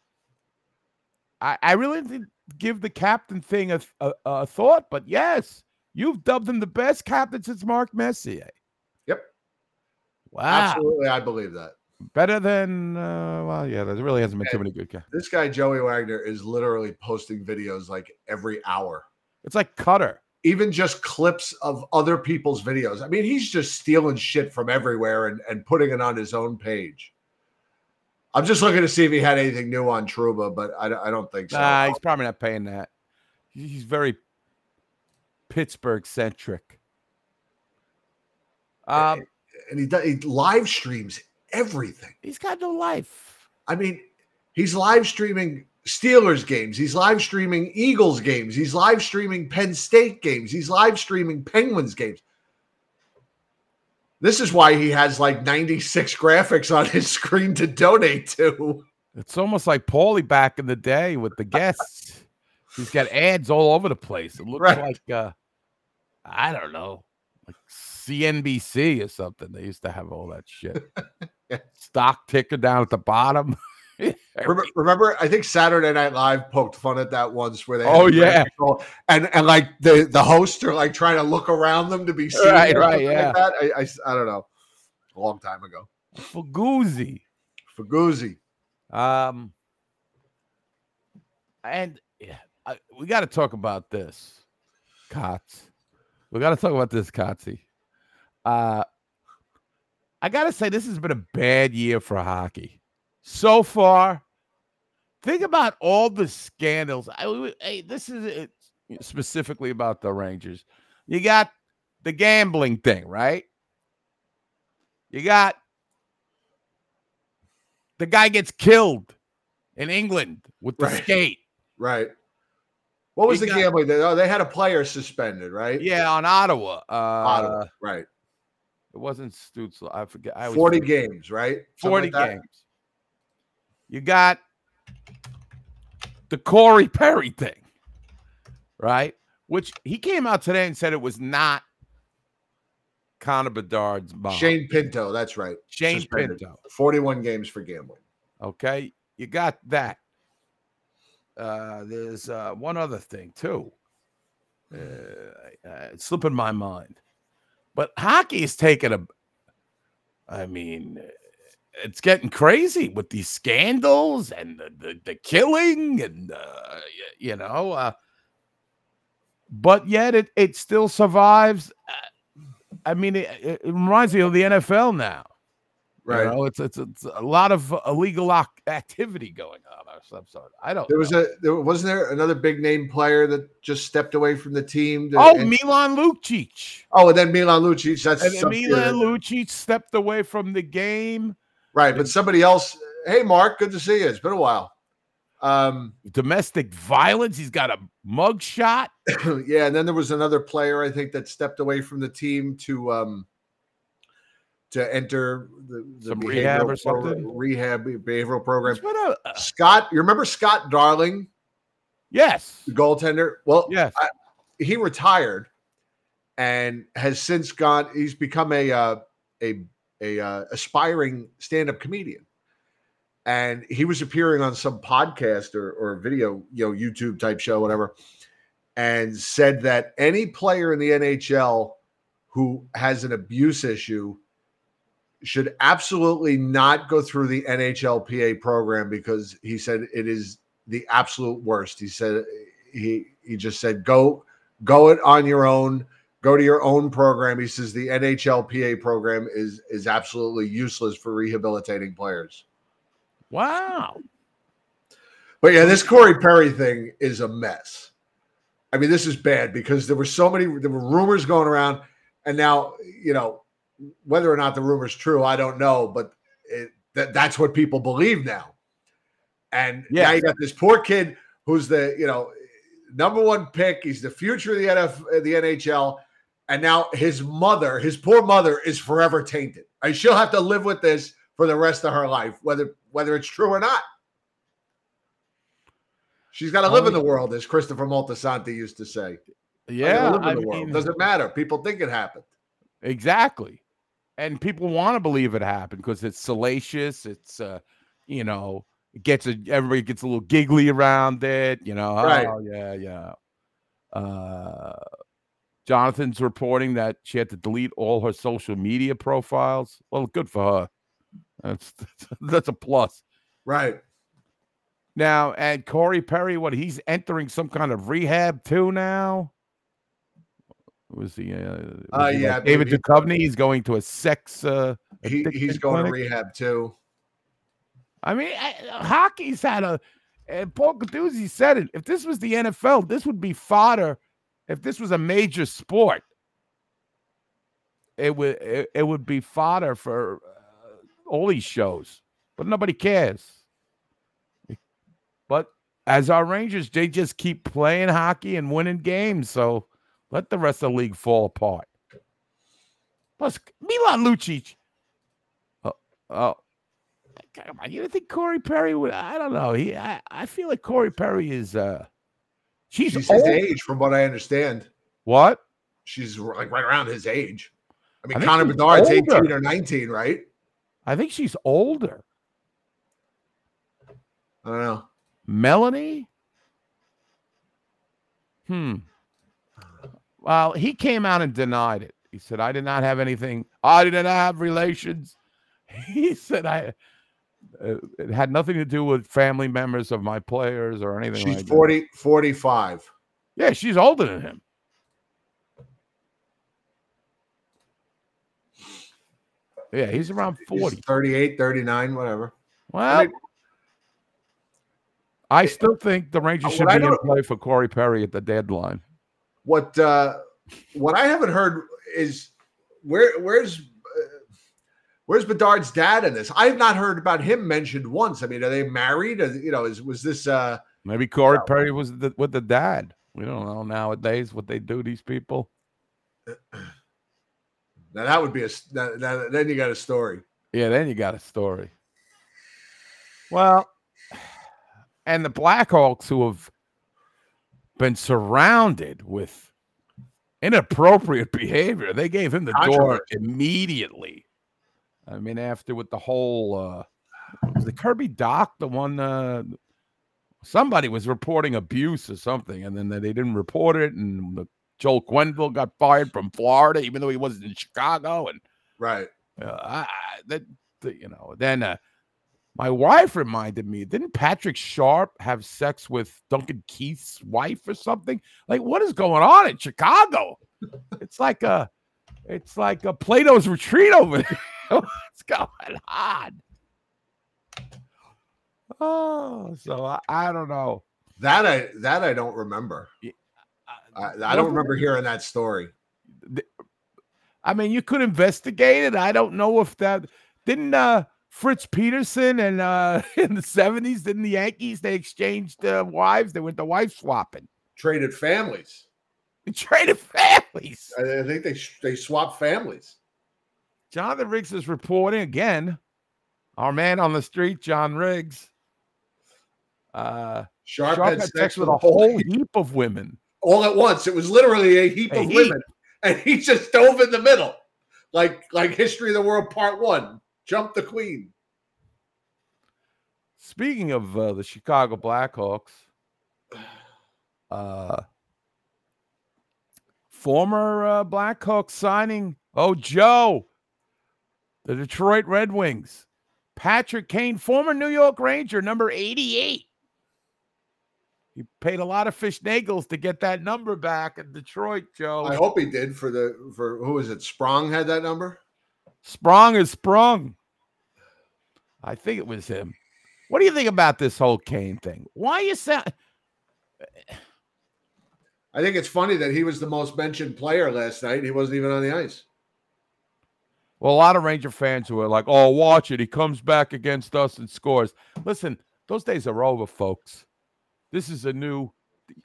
I, I really didn't give the captain thing a, a, a thought, but yes, you've dubbed him the best captain since Mark Messier. Wow. Absolutely, I believe that. Better than, uh, well, yeah, there really hasn't been too many good guys. This guy Joey Wagner is literally posting videos like every hour. It's like Cutter. Even just clips of other people's videos. I mean, he's just stealing shit from everywhere and, and putting it on his own page. I'm just looking to see if he had anything new on Trouba, but I, don't- I don't think so. Nah, he's probably not paying that. He's very Pittsburgh centric. Um, and he, does, he live streams everything. he's got no life. I mean, he's live streaming Steelers games. He's live streaming Eagles games. He's live streaming Penn State games. He's live streaming Penguins games. This is why he has like 96 graphics on his screen to donate to. It's almost like Paulie back in the day with the guests. He's got ads all over the place. It looks Right. like uh I don't know, like CNBC or something. They used to have all that shit. Stock ticker down at the bottom. Remember, remember, I think Saturday Night Live poked fun at that once where they Oh, yeah. and and like the the hosts are like trying to look around them to be seen. Right, right, yeah. Like that. I, I I don't know, a long time ago. Faguzzi. Faguzzi. Um, and yeah, I, we got to talk about this, Kotz. We got to talk about this, Kotzy. Uh, I got to say, this has been a bad year for hockey so far. Think about all the scandals. I, hey, this is specifically about the Rangers. You got the gambling thing, right? You got the guy gets killed in England with the Right. skate. Right. What was You the got- gambling? They, oh, they had a player suspended, right? Yeah, on Ottawa. Uh, Ottawa, right. It wasn't Stützle. I forget. I always 40 forget. games, right? Something 40 like games. You got the Corey Perry thing, right? Which he came out today and said it was not Connor Bedard's bomb. Shane Pinto, that's right. Shane Suspended. Pinto. 41 games for gambling. Okay, you got that. Uh, there's uh, one other thing too. Uh, uh, it's slipping my mind, but hockey is taking a. I mean, it's getting crazy with these scandals and the, the, the killing and uh, you know uh, but yet it, it still survives Uh, i mean it it reminds me of the nfl now you Right. know, it's, it's it's a lot of illegal activity going on or some sort i don't There was know. a there wasn't there another big name player that just stepped away from the team. to- oh and- milan lucic oh, and then Milan Lucic. That's and milan lucic stepped away from the game right. But somebody else. Hey, Mark, good to see you. It's been a while. Um, domestic violence he's got a mug shot yeah, and then there was another player I think that stepped away from the team to um to enter the, the Some rehab or behavioral program- something? rehab behavioral program. A- Scott, you remember Scott Darling, yes the goaltender? Well, Yes. I, he retired and has since gone. He's become a uh, a a uh, aspiring stand up comedian, and he was appearing on some podcast or or video, you know, YouTube type show, whatever, and said that any player in the NHL who has an abuse issue should absolutely not go through the NHLPA program because he said it is the absolute worst. He said he he just said go go it on your own, go to your own program. He says the NHLPA program is is absolutely useless for rehabilitating players. wow But yeah, this Corey Perry thing is a mess. I mean, this is bad because there were so many there were rumors going around, and now you know whether or not the rumor's true, I don't know, but it, that that's what people believe now. And now Yeah. you got this poor kid who's the you know number one pick. He's the future of the NF, the NHL, and now his mother, his poor mother, is forever tainted. And she'll have to live with this for the rest of her life, whether whether it's true or not. She's got to live in the um, world, as Christopher Moltisanti used to say. Yeah I mean, Doesn't matter. People think it happened. Exactly. And people want to believe it happened because it's salacious. It's uh, you know, it gets a everybody gets a little giggly around it, you know. Right. Oh yeah, yeah. Uh Jonathan's reporting that she had to delete all her social media profiles. Well, good for her. That's that's a plus. Right. Now, and Corey Perry, what he's entering some kind of rehab too now. Was he? Uh, was Uh, yeah, like David Duchovny. He's going to a sex. Uh, He, he's going to rehab too. I mean, I- hockey's had a. And Paul Catuzzi said it. If this was the NFL, this would be fodder. If this was a major sport, it would it, it would be fodder for uh, all these shows. But nobody cares. But as our Rangers, they just keep playing hockey and winning games. So let the rest of the league fall apart. Plus, Milan Lucic. Oh, oh, come on. You don't think Corey Perry would? I don't know. He, I, I feel like Corey Perry is. uh She's, She's old. his age, from what I understand. What? She's like right around his age. I mean, I Connor Bedard's older. 18 or 19, right? I think she's older. I don't know. Melanie? Hmm. Well, he came out and denied it. He said, I did not have anything. I did not have relations. He said, I. Uh, it had nothing to do with family members of my players or anything She's like that. 40, 45. Yeah, she's older than him. Yeah, he's around He's 38, 39, whatever. Well, mean- I still think the Rangers Uh, should be in play for Corey Perry at the deadline. What uh what I haven't heard is where where's uh, where's Bedard's dad in this? I have not heard about him mentioned once. I mean, are they married? Or, you know, is was this uh Maybe Corey Perry was the, with the dad. We don't know nowadays what they do. These people. now that would be a s- that, that- then you got a story. Yeah, then you got a story. Well, and the Blackhawks who have been surrounded with inappropriate behavior, they gave him the door immediately. I mean, after with the whole uh was the Kirby Doc the one uh somebody was reporting abuse or something, and then they didn't report it, and the, Joel Quenneville got fired from Florida, even though he wasn't in Chicago, and Right. uh, I, I- that the- you know, then uh, my wife reminded me, didn't Patrick Sharp have sex with Duncan Keith's wife or something? Like, what is going on in Chicago? It's like a, it's like a Plato's retreat over there. What's going on? Oh, so I, I don't know. That I that I don't remember. I, I don't remember hearing that story. I mean, you could investigate it. I don't know if that didn't uh Fritz Peterson and uh in the 70s, didn't the Yankees they exchanged uh, wives? They went to wife swapping. Traded families. They traded families. I, think they they swapped families. Jonathan Riggs is reporting again. Our man on the street, John Riggs. Uh Sharp, Sharp had had sex, sex with with a whole heap of women. all at once. It was literally a heap A of heap. women, and he just dove in the middle, like like History of the World Part One. Jump the Queen. Speaking of uh, the Chicago Blackhawks, uh, former uh, Blackhawks signing, oh, Joe, the Detroit Red Wings, Patrick Kane, former New York Ranger, number 88. He paid a lot of fish nagels to get that number back in Detroit, Joe. I hope he did for the for who was it? Sprong had that number. Sprung is sprung. I think it was him. What do you think about this whole Kane thing? Why you sound I think it's funny that he was the most mentioned player last night. And he wasn't even on the ice. Well, a lot of Ranger fans who are like, "Oh, watch it. He comes back against us and scores." Listen, those days are over, folks. This is a new.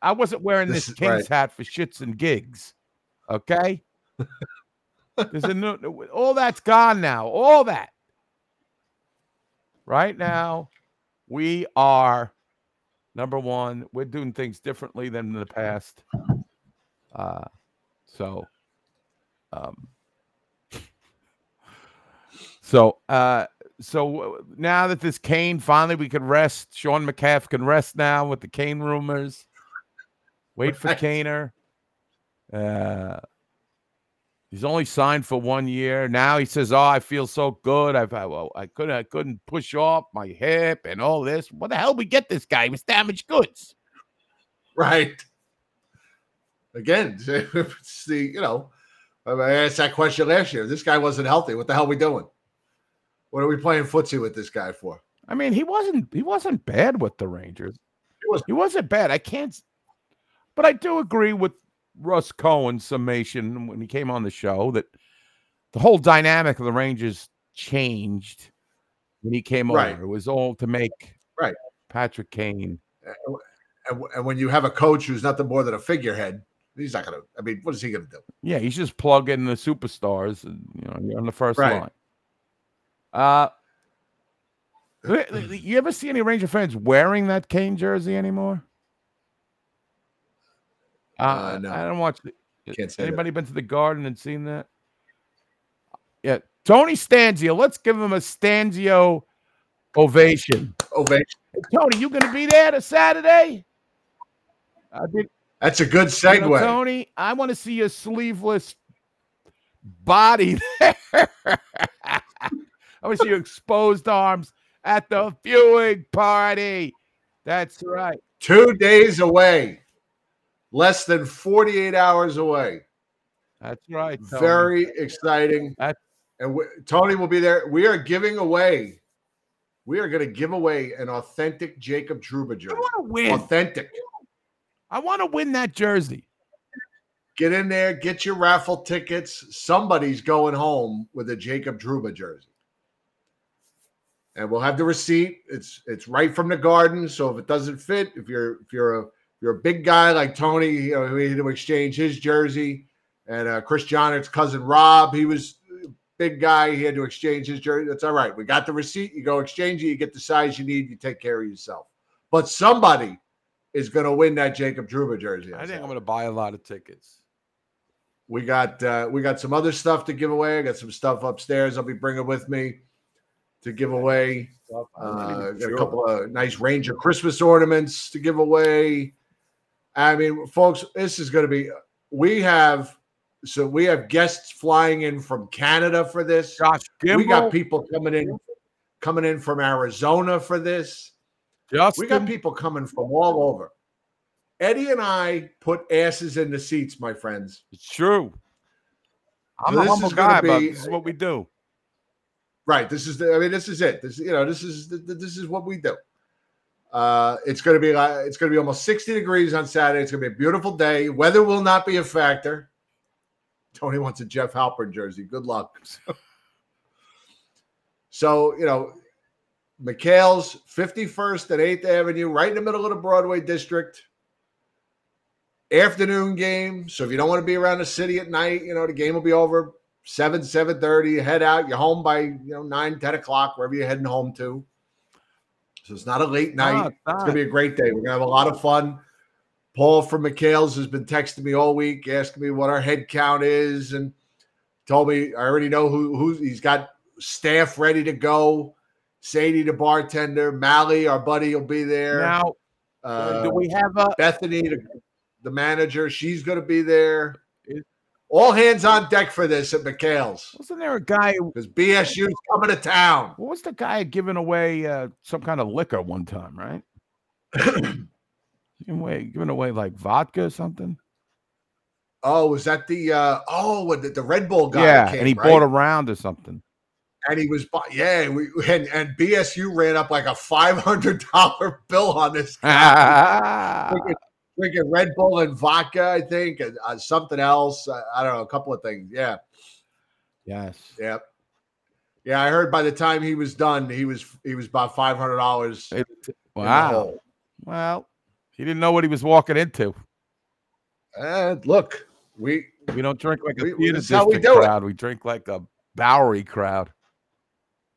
I wasn't wearing This this, Kings right. hat for shits and gigs. Okay. There's a new. All that's gone now. All that. Right now, we are number one. We're doing things differently than in the past. Uh, so, um, so, uh, so uh, now that this Kane finally we can rest, Sean McCaff can rest now with the Kane rumors. Wait for Right. Kaner. Uh, he's only signed for one year. Now he says, "Oh, I feel so good. I've I, well, I couldn't I couldn't push off my hip and all this. What the hell we get this guy? He was damaged goods." Right. Again, it's the you know, I asked that question last year. This guy wasn't healthy. What the hell are we doing? What are we playing footsie with this guy for? I mean, he wasn't he wasn't bad with the Rangers. He was He wasn't bad. I can't, but I do agree with Russ Cohen's summation when he came on the show that the whole dynamic of the Rangers changed when he came Right. over. It was all to make Right. Patrick Kane. And, when you have a coach who's nothing more than a figurehead, he's not going to. I mean, what is he going to do? Yeah, he's just plugging the superstars. And, you know, you're on the first Right. line. Uh, you ever see any Ranger fans wearing that Kane jersey anymore? Uh, Uh, no. I don't watch. The, Can't say that. anybody been to the Garden and seen that? Yeah, Tony Stanzio. Let's give him a Stanzio ovation. Ovation. Hey, Tony, you going to be there to Saturday? I did. That's a good You know, segue. Tony, I want to see your sleeveless body there. I want to see your exposed arms at the viewing party. That's right. Two days away, less than 48 hours away. That's right. Tony. Very exciting. That- and we, Tony will be there. We are giving away. We are going to give away an authentic Jacob Trouba jersey. I want to win. Authentic. I want to win that jersey. Get in there, get your raffle tickets. Somebody's going home with a Jacob Trouba jersey. And we'll have the receipt. It's it's right from the garden. So if it doesn't fit, if you're if you're a you're a big guy like Tony, you know, he had to exchange his jersey. And uh, Chris Johner's cousin Rob, he was a big guy. He had to exchange his jersey. That's all right. We got the receipt. You go exchange it. You get the size you need. You take care of yourself. But somebody is going to win that Jacob Trouba jersey. I think I'm going to buy a lot of tickets. We got uh, we got some other stuff to give away. I got some stuff upstairs. I'll be bringing with me to give away. Uh, got a couple of nice Ranger Christmas ornaments to give away. I mean, folks, this is going to be. We have so we have guests flying in from Canada for this. Josh We got people coming in, coming in from Arizona for this. Justin. We got people coming from all over. Eddie and I put asses in the seats, my friends. It's true. I'm So a humble guy, but this is what we do. Right. This is the. I mean, this is it. This you know, this is this is what we do. Uh, it's going to be it's going to be almost sixty degrees on Saturday. It's going to be a beautiful day. Weather will not be a factor. Tony wants a Jeff Halpern jersey. Good luck. so you know, McHale's fifty first and Eighth Avenue, right in the middle of the Broadway district. Afternoon game. So if you don't want to be around the city at night, you know the game will be over seven, seven thirty. You head out. You're home by you know nine, ten o'clock, wherever you're heading home to. So it's not a late night. it's it's gonna be a great day. We're gonna have a lot of fun. Paul from McHale's has been texting me all week, asking me what our head count is, and told me I already know who who's he's got staff ready to go. Sadie, the bartender, Mally, our buddy, will be there. Now, Uh, do we have a Bethany, the, the manager, she's going to be there. All hands on deck for this at McHale's wasn't there a guy? because BSU's coming to town. What was the guy giving away uh, some kind of liquor one time, right? giving away, giving away like vodka or something. Oh, was that the uh oh the, the Red Bull guy? yeah, came, and he right? bought a round or something. and he was yeah, we and, and BSU ran up like a five hundred dollar bill on this guy. drinking, Red Bull and vodka, I think, and uh, something else. Uh, I don't know, a couple of things. Yeah, yes. Yep. Yeah, I heard by the time he was done, he was he was about five hundred dollars. Wow. Well, he didn't know what he was walking into. And look, we we don't drink like a we- theater how we district do it. crowd. We drink like a Bowery crowd.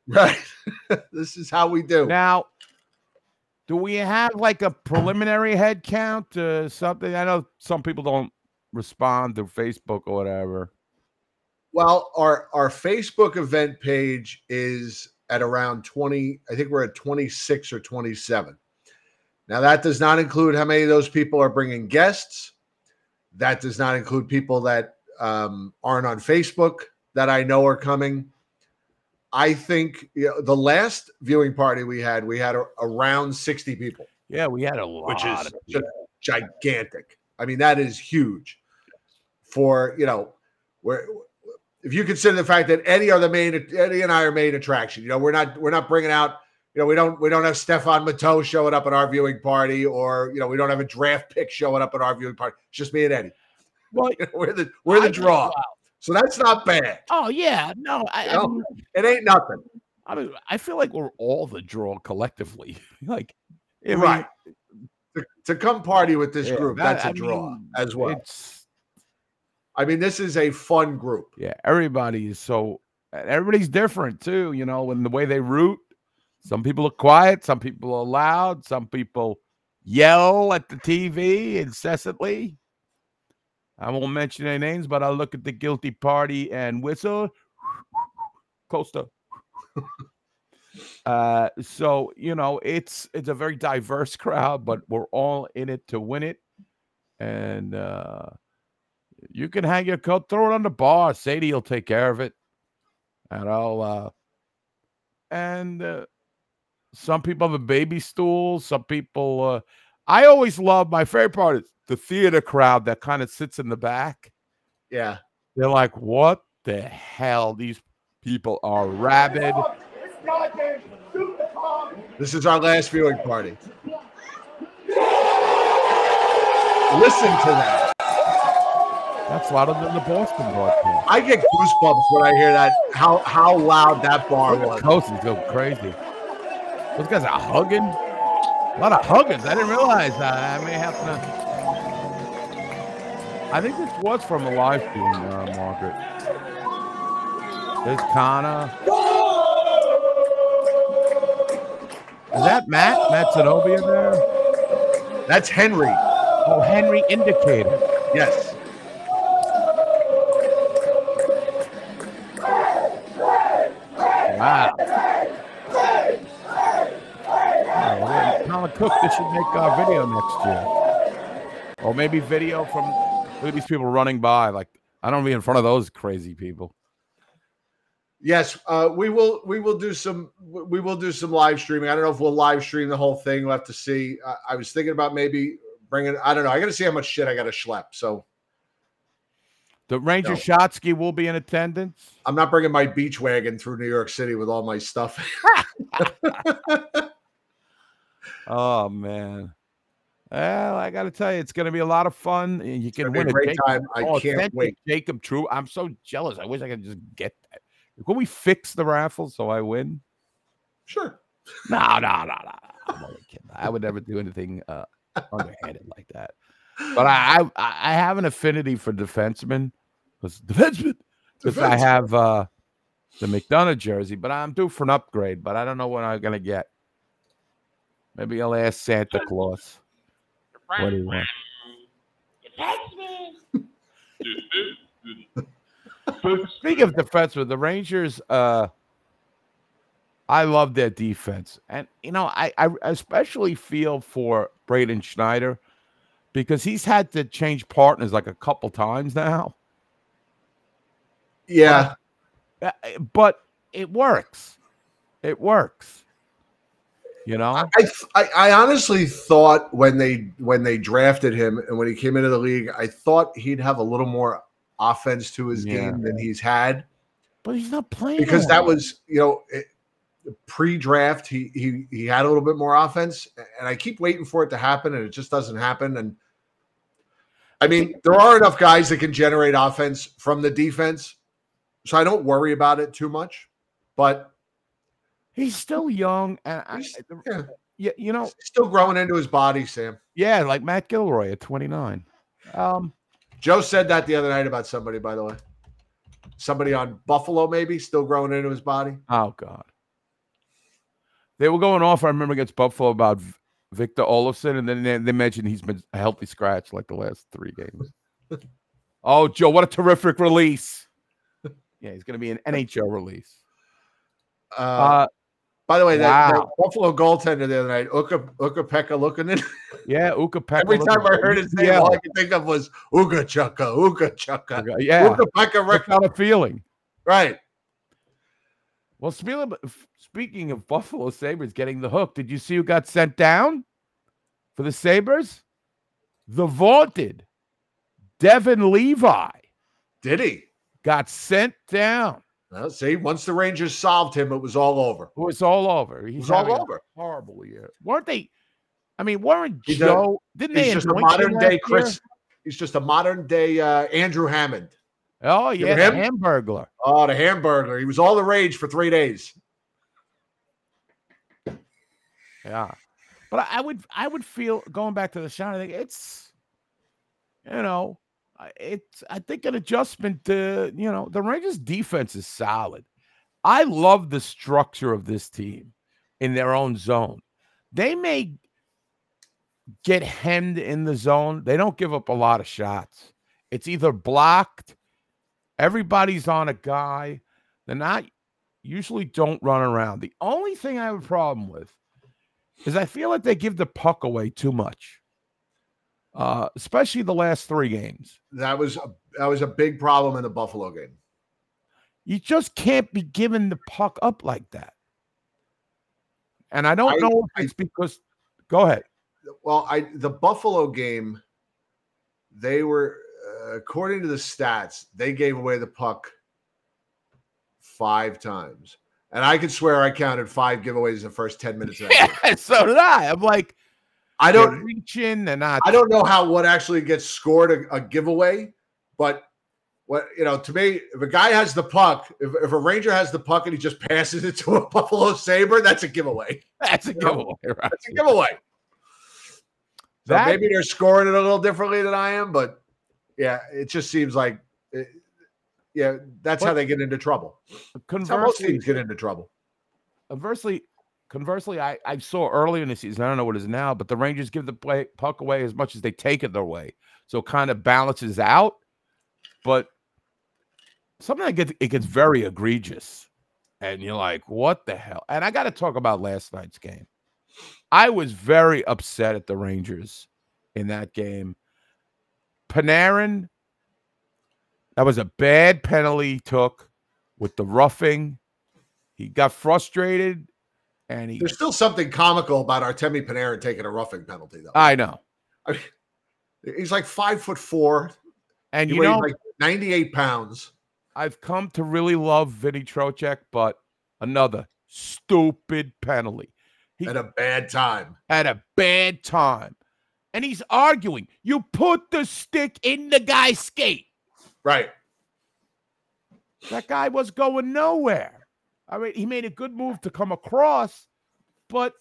Right. this is how we do. Now, do we have like a preliminary head count? Uh, something I know some people don't respond to Facebook or whatever. Well, our our Facebook event page is at around 20, I think we're at 26 or 27. Now that does not include how many of those people are bringing guests. That does not include people that um, aren't on Facebook that I know are coming. I think you know, the last viewing party we had, we had a, around 60 people. Yeah, we had a lot. which is of just gigantic. I mean, that is huge for you know where if you consider the fact that Eddie are the main Eddie and I are main attraction. You know, we're not we're not bringing out. You know, we don't we don't have Stefan Matteau showing up at our viewing party, or you know, we don't have a draft pick showing up at our viewing party. It's just me and Eddie. Well, we're the we're the I- draw, so that's not bad. Oh yeah, no, I, I mean, it ain't nothing. I mean, I feel like we're all the draw collectively. like, I mean, right. To, to come party with this Yeah, group, that- that's a draw mean, as well. It's I mean, this is a fun group. yeah, everybody is so everybody's different too, you know, in the way they root. Some people are quiet, some people are loud, some people yell at the TV incessantly. I won't mention any names, but I'll look at the guilty party and whistle. Costa. uh, so you know, it's it's a very diverse crowd, but we're all in it to win it. And uh you can hang your coat, throw it on the bar. Sadie will take care of it. And I'll uh and uh, some people have a baby stool, some people uh I always love my favorite part is the theater crowd that kind of sits in the back. Yeah. They're like, what the hell? These people are rabid. This is our last viewing party. Listen to that. That's louder than the Boston broadcast. I get goosebumps when I hear that. How how loud that bar was. Coast is going crazy. Those guys are hugging. A lot of Huggins. I didn't realize that. I may have to. I think this was from a live stream, uh, Margaret. There's Kana. Is that Matt? Matt Zenobia there? That's Henry. Oh, Henry Indicator. Yes. Wow. Cook, this should make our video next year. Or maybe video from look at these people running by. Like I don't be in front of those crazy people. Yes, uh, we will. We will do some. We will do some live streaming. I don't know if we'll live stream the whole thing. We'll have to see. I, I was thinking about maybe bringing. I don't know. I got to see how much shit I got to schlep. So The Ranger No. Shotsky will be in attendance. I'm not bringing my beach wagon through New York City with all my stuff. Oh man. Well, I got to tell you, it's going to be a lot of fun. You can win a great Jacob- time. I can't authentic wait. Jacob True. I'm so jealous. I wish I could just get that. Can we fix the raffle so I win? Sure. No, no, no, no. I'm only kidding. I would never do anything uh, underhanded like that. But I, I, I have an affinity for defensemen because defensemen. Because I have uh, the McDonagh jersey, but I'm due for an upgrade. But I don't know what I'm gonna get. Maybe I'll ask Santa Claus. What do you want? Speaking of defensemen, the Rangers, uh, I love their defense, and you know, I, I especially feel for Braden Schneider because he's had to change partners like a couple times now. yeah, Uh, but it works. It works. You know, I, I I honestly thought when they when they drafted him and when he came into the league, I thought he'd have a little more offense to his Yeah. game than he's had. but he's not playing because that was you know it- pre-draft he he he had a little bit more offense and i keep waiting for it to happen and it just doesn't happen and i mean there are enough guys that can generate offense from the defense so i don't worry about it too much but he's still young, and I, yeah, yeah, you know, still growing into his body sam yeah, like Matt Gilroy at 29. Um, joe said that the other night about somebody by the way somebody on buffalo maybe still growing into his body Oh God. They were going off. I remember against Buffalo about Victor Olofsson, and then they, they mentioned he's been a healthy scratch like the last three games. oh, Joe, what a terrific release! Yeah, he's going to be an NHL release. uh, Uh, by the way that, that buffalo goaltender the other night uka uka pekka looking in yeah, Ukko-Pekka. Every time I heard his name, Yeah, all I could think of was Uga Chukka, Uga Chukka, yeah. Pekka What Reka. kind of feeling? Right. Well, speaking of, speaking of Buffalo Sabres getting the hook, did you see who got sent down for the Sabres? The vaunted Devon Levi Did he? got sent down. Well, see, once the Rangers solved him, it was all over. It was all over. He's was all a over. Horrible year. Weren't they? I mean, weren't He's a- Joe? didn't He's they? just a modern day Chris. year? He's just a modern day uh, Andrew Hammond. Oh yeah, the? Hamburglar. Oh, the hamburger. He was all the rage for three days. Yeah, but I- would, I would feel going back to the shot. I think it's, you know, it's. I think an adjustment to you know the Rangers' defense is solid. I love the structure of this team in their own zone. They may get hemmed in the zone. They don't give up a lot of shots. It's either blocked, everybody's on a guy. They're not usually don't run around. The only thing I have a problem with is I feel like they give the puck away too much. Uh, especially the last three games. That was a, that was a big problem in the Buffalo game. You just can't be giving the puck up like that. And I don't I- know if it's because go ahead. Well, I the Buffalo game, they were uh, according to the stats, they gave away the puck five times, and I could swear I counted five giveaways in the first ten minutes. Of that game. Yeah, so did I. I'm like, I don't. reaching. They're not. I don't know how what actually gets scored a, a giveaway, but what you know to me, if a guy has the puck, if, if a Ranger has the puck and he just passes it to a Buffalo Saber, that's a giveaway. That's a You giveaway, right? That's a giveaway. So That- maybe they're scoring it a little differently than I am, but yeah, it just seems like, it, yeah, that's how they get into trouble. How most teams get into trouble. conversely, conversely, I, I saw earlier in the season, I don't know what it is now, but the Rangers give the play, puck away as much as they take it their way. So it kind of balances out. But something that gets it gets very egregious. And you're like, what the hell? And I got to talk about last night's game. I was very upset at the Rangers in that game. Panarin That was a bad penalty he took with the roughing. He got frustrated and he There's still something comical about Artemi Panarin taking a roughing penalty, though. I know. I mean, he's like five foot four, And he you know, like 98 pounds. I've come to really love Vinny Trocheck, but another stupid penalty. He At a bad time. at a bad time. And he's arguing. You put the stick in the guy's skate. Right. That guy was going nowhere. I mean, he made a good move to come across, but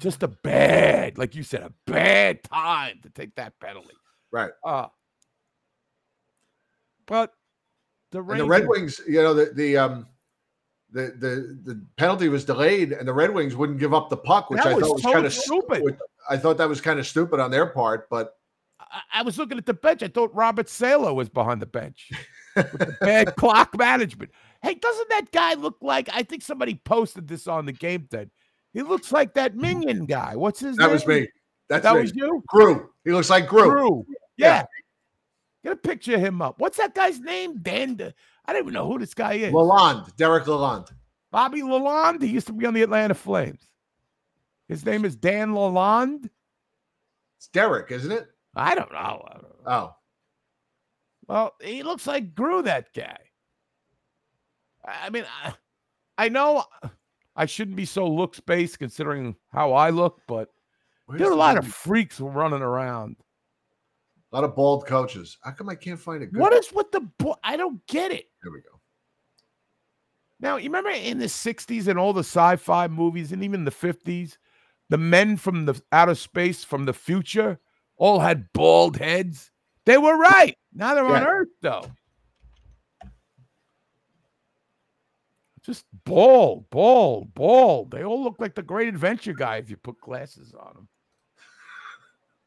just a bad, like you said, a bad time to take that penalty. Right. Uh but the And the Red Wings, you know, the the um the the the penalty was delayed, and the Red Wings wouldn't give up the puck, which I was thought was so kind of stupid. I thought that was kind of stupid on their part, but I, I was looking at the bench. I thought Robert Salo was behind the bench with the bad clock management. Hey, doesn't that guy look like? I think somebody posted this on the game then. He looks like that mm-hmm. Minion guy. What's his name? that name? was me. That's that me. was you. Gru. He looks like Gru. Drew. Yeah. Get a picture of him up. What's that guy's name? Dan. Uh, I don't even know who this guy is. Lalonde, Derek Lalonde. Bobby Lalonde. He used to be on the Atlanta Flames. His name is Dan Lalonde. It's Derek, isn't it? I don't know. I don't know. Oh, Well, he looks like Gru, that guy. I mean, I, I know I shouldn't be so looks based considering how I look, but Where's there are a lot of freaks running around. a lot of bald coaches. How come I can't find a good? What is with the bo- I don't get it. There we go. Now, you remember in the 60s and all the sci-fi movies and even the 50s, the men from the outer space from the future all had bald heads. They were right. Now they're on Earth though. Just bald, bald, bald. They all look like the great adventure guy if you put glasses on them.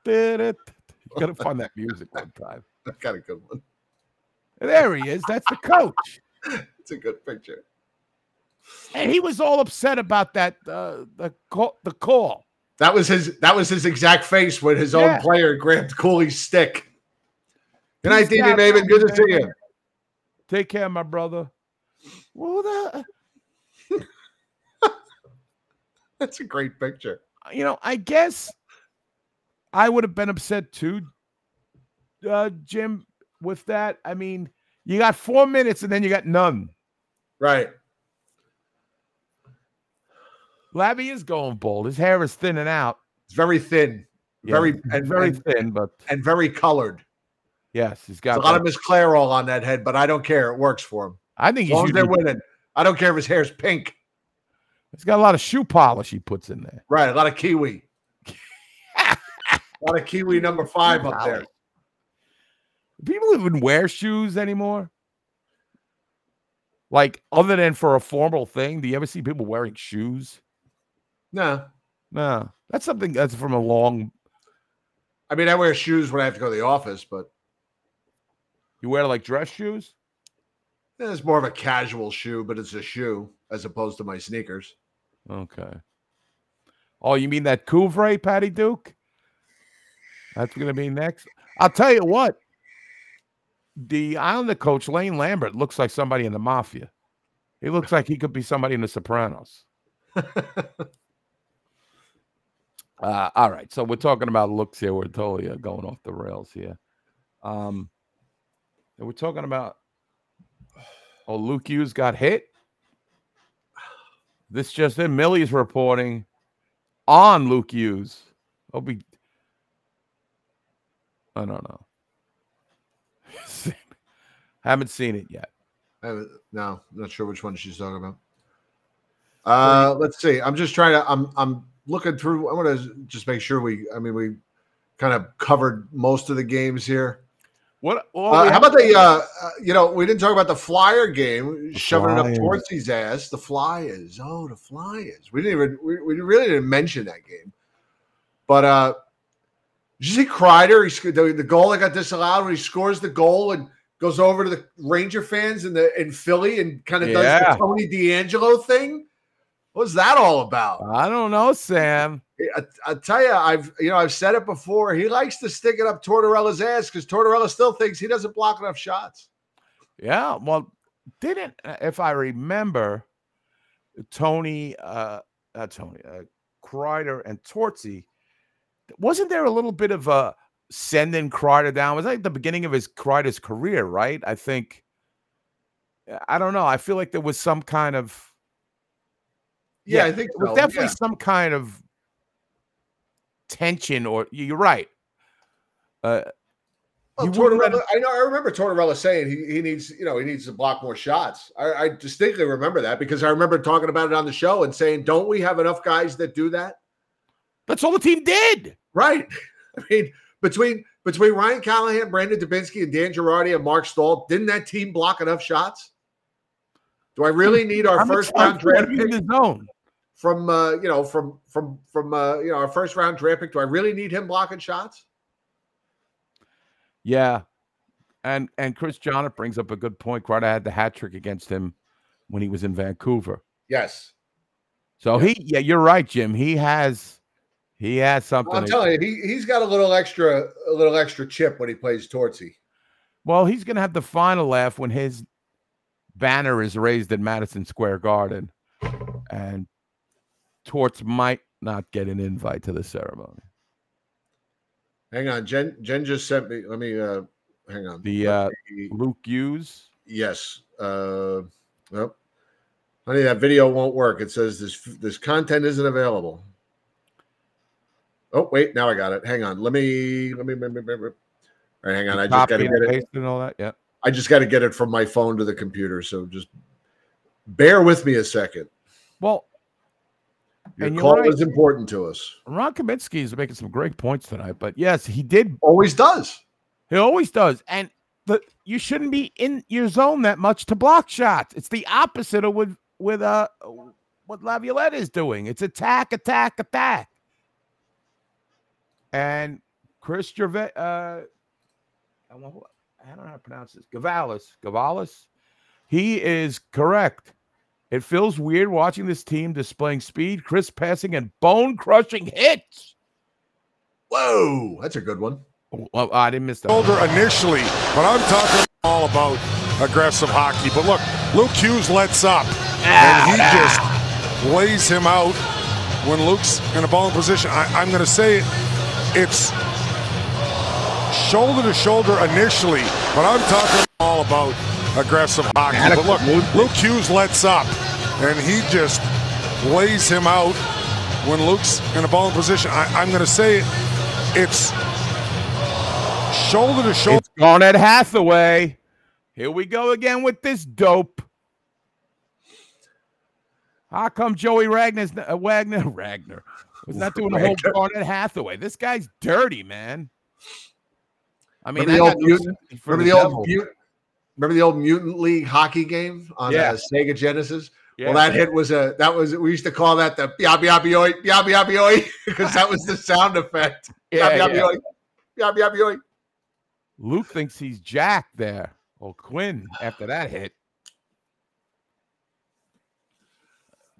Did it. You gotta find that music one time. I got a good one. There he is. That's the coach. It's a good picture. And he was all upset about that uh, the call, the call. That was his. That was his exact face when his own player grabbed Cuylle's stick. Good night, out, Maven. Good to see you. Take care, my brother. Well, the, That's a great picture. you know, I guess I would have been upset too, uh, Jim, with that. I mean, you got four minutes and then you got none. Right. Labby is going bald. His hair is thinning out. It's very thin, Yeah, very and very and, thin, but and very colored. yes, he's got a lot of Miss Clairol on that head, but I don't care. It works for him. I think As he's, long as they're winning, I don't care if his hair's pink. he's got a lot of shoe polish he puts in there. Right, a lot of kiwi. a lot of kiwi number five up there. Do people even wear shoes anymore? Like, other than for a formal thing, do you ever see people wearing shoes? No, No, that's something that's from a long. I mean I wear shoes when I have to go to the office, but You wear like dress shoes? It's more of a casual shoe, but it's a shoe as opposed to my sneakers. Okay. Oh, you mean that Couvre, Patty Duke? That's going to be next. I'll tell you what. The Islander coach, Lane Lambert, looks like somebody in the mafia. He looks like he could be somebody in the Sopranos. uh, all right. So we're talking about looks here. We're totally uh, going off the rails here. Um, we're talking about, oh, Luke Hughes got hit. This just in, Millie's reporting on Luke Hughes. Hope he, I don't know. Haven't seen it yet. I no, not sure which one she's talking about. Uh, let's see. I'm just trying to. I'm I'm looking through. I want to just make sure we. I mean, we kind of covered most of the games here. What? Uh, how about the? Uh, uh, you know, we didn't talk about the Flyer game, shoving it up towards his ass. The Flyers. Oh, the Flyers. We didn't even. We, we really didn't mention that game. But uh, did you see Kreider? He sc- the, the goal that got disallowed when he scores the goal and goes over to the Ranger fans in the in Philly and kind of does the Tony D'Angelo thing. What's that all about? I don't know, Sam. I, I tell you, I've you know I've said it before. He likes to stick it up Tortorella's ass because Tortorella still thinks he doesn't block enough shots. Yeah, well, didn't uh, if I remember, Tony, uh, not Tony, uh, Kreider and Tortsy, wasn't there a little bit of a sending Kreider down? Was that like the beginning of his Kreider's career, right? I think. I don't know. I feel like there was some kind of. Yeah, I think so, definitely yeah. some kind of tension, or you're right. Uh, Well, Tortorella, I know. I remember Tortorella saying he, he needs, you know, he needs to block more shots. I, I distinctly remember that because I remember talking about it on the show and saying, "Don't we have enough guys that do that?" That's all the team did, right? I mean, between between Ryan Callahan, Brandon Dubinsky, and Dan Girardi and Marc Staal, didn't that team block enough shots? Do I really need our much first round draft he in pick the zone? From, uh, you know, from from from uh, you know our first round draft pick? Do I really need him blocking shots? Yeah. And and Chris Johnnet brings up a good point. Kreider had the hat trick against him when he was in Vancouver. Yes. So he yeah, you're right, Jim. He has he has something. I'm telling you, he he's got a little extra a little extra chip when he plays Tortsy. well, he's gonna have the final laugh when his banner is raised at Madison Square Garden and Torts might not get an invite to the ceremony. Hang on, Jen. Jen just sent me. Let me. uh Hang on. The uh me- Luke Hughes. Yes. Uh, well, honey, that video won't work. It says this this content isn't available. Oh wait, now I got it. Hang on. Let me let me. Let me, let me- all right, hang on. I just got to get it. and all that. Yeah. I just got to get it from my phone to the computer. So just bear with me a second. Well, Your and call right. is important to us. Ron Kaminsky is making some great points tonight, but yes, he did. Always does. He always does. And the you shouldn't be in your zone that much to block shots. It's the opposite of what with uh what Laviolette is doing. It's attack, attack, attack. And Chris Gervais, uh, I don't know I don't know how to pronounce this. Gavalis, Gavalis, he is correct. It feels weird watching this team displaying speed, crisp passing, and bone crushing hits. Whoa, that's a good one. Well, I didn't miss that. shoulder initially, but I'm talking all about aggressive hockey. But look, Luke Hughes lets up, and he ah. just lays him out when Luke's in a ball position. I, I'm going to say it, it's shoulder to shoulder initially, but I'm talking all about aggressive hockey. But look, Luke Hughes lets up, and he just lays him out when Luke's in a ball in position. I, I'm going to say it's shoulder to shoulder. It's Garnet Hathaway. Here we go again with this dope. How come Joey Wagner's uh, Wagner Wagner was not doing the whole Wagner. Garnet Hathaway? This guy's dirty, man. I mean, remember the old got no mutant, for remember the, the old devil. Remember the old mutant league hockey game on Yeah. uh, Sega Genesis. Yeah. Well, that hit was a that was we used to call that the yabby yabby oi yabby yabby oi because that was the sound effect. Yeah, Yabby yabby yeah. oi yabby yabby oi. Luke thinks he's Jack there. Oh, Quinn after that hit.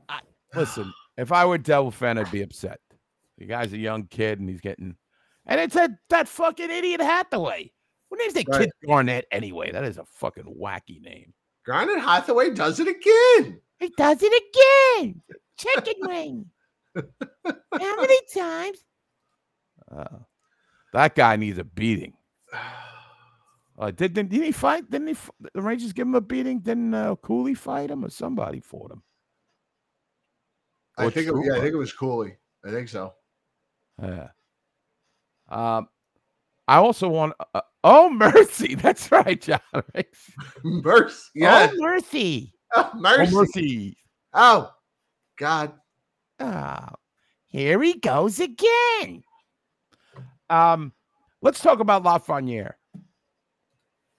I, listen, if I were a Devil fan, I'd be upset. The guy's a young kid and he's getting, and it's a, that fucking idiot Hathaway. What name's that Right. kid Garnet anyway? That is a fucking wacky name. Garnet Hathaway does it again. He does it again. Chicken wing. How many times? Uh, that guy needs a beating. Uh, did, did, did he fight? Didn't he? The Rangers give him a beating? Didn't uh, Cuylle fight him or somebody fought him? I think it, yeah, I think it was Cuylle. I think so. Yeah. Um, I also want. Uh, oh mercy! That's right, John. Mercy. Yeah. Oh mercy! Oh, mercy. Oh mercy! Oh, God. Oh, here he goes again. Um, let's talk about Lafreniere.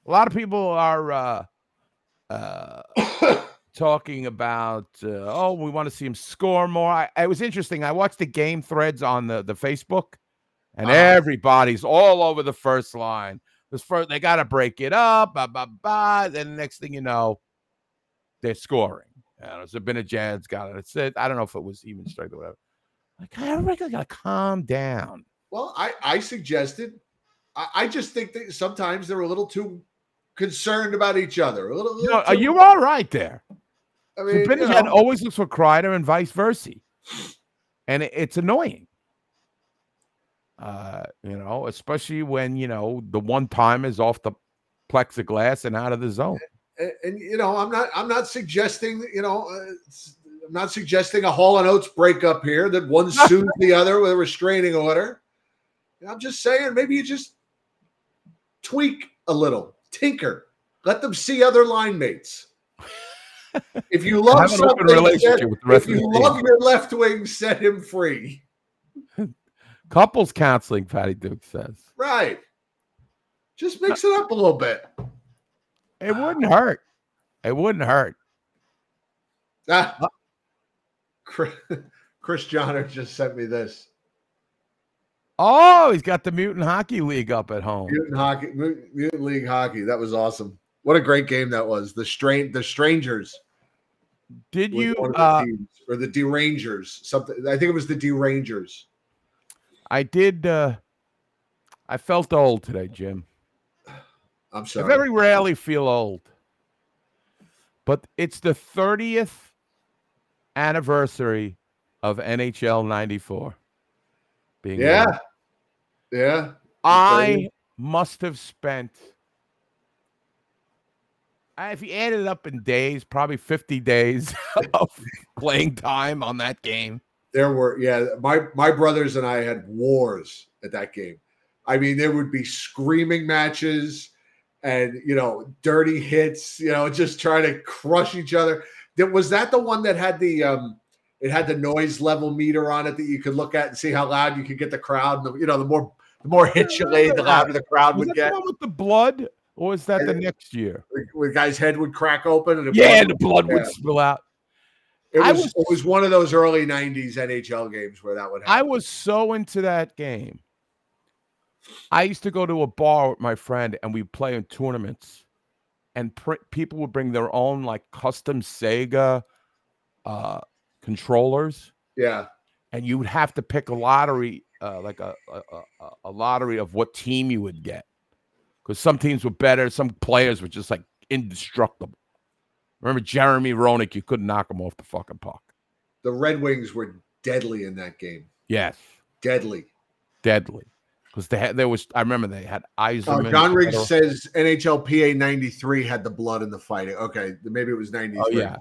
A lot of people are uh, uh, talking about, uh, oh, we want to see him score more. I, it was interesting. I watched the game threads on the, the Facebook, and Uh-huh. everybody's all over the first line. This first, they got to break it up, blah, blah, blah. Then the next thing you know, they're scoring. And don't Zibanejad's got it. It's it. I don't know if it was even straight or whatever. Like, everybody gotta calm down. Well, I, I suggested, I, I just think that sometimes they're a little too concerned about each other. A little, You little know, are you all right there? I mean, you know, always looks for Kreider and vice versa. And it- it's annoying. Uh, you know, especially when, you know, the one time is off the plexiglass and out of the zone. and, and, you know, I'm not, I'm not suggesting, you know, uh, I'm not suggesting a Hall and Oates breakup here that one sues the other with a restraining order. I'm just saying maybe you just tweak a little, tinker, let them see other line mates. If you love Have an open something, relationship set- with the rest if of the you love your left wing, set him free. Couples counseling, Patty Duke says. Right. Just mix it up a little bit. It wouldn't hurt. It wouldn't hurt. Ah. Chris, Chris Johnner just sent me this. Oh, he's got the Mutant Hockey League up at home. Mutant hockey, Mu- Mutant League hockey. That was awesome. What a great game that was. The strain, the strangers. Did you the uh teams, or the Derangers? Something. I think it was the Derangers. I did uh I felt old today, Jim. I'm sure I very rarely feel old. But it's the 30th anniversary of NHL 94. Being yeah, released. yeah. I must have spent if you added it up in days, probably 50 days of playing time on that game. There were yeah. My my brothers and I had wars at that game. I mean, there would be screaming matches and you know dirty hits. You know, just trying to crush each other. That was that the one that had the um. It had the noise level meter on it that you could look at and see how loud you could get the crowd. And the, you know, the more the more hits you laid, the louder the crowd Was would that get. the one with the blood? Or was that the next year? Where the guy's head would crack open and Yeah, the blood would yeah. spill out. It I was, was- it was one of those early '90s NHL games where that would happen. I was so into that game. I used to go to a bar with my friend and we'd play in tournaments, and pr- people would bring their own like custom Sega uh, controllers, yeah, and you would have to pick a lottery, uh, like a, a, a, a lottery of what team you would get, because some teams were better, some players were just like indestructible. Remember Jeremy Roenick? You couldn't knock him off the fucking puck. the Red Wings were deadly in that game. Yes, Deadly. deadly. Because they had there was I remember they had Uh, Yzerman. John Riggs says NHLPA 93 had the blood in the fighting. Okay, maybe it was 93. Oh yeah.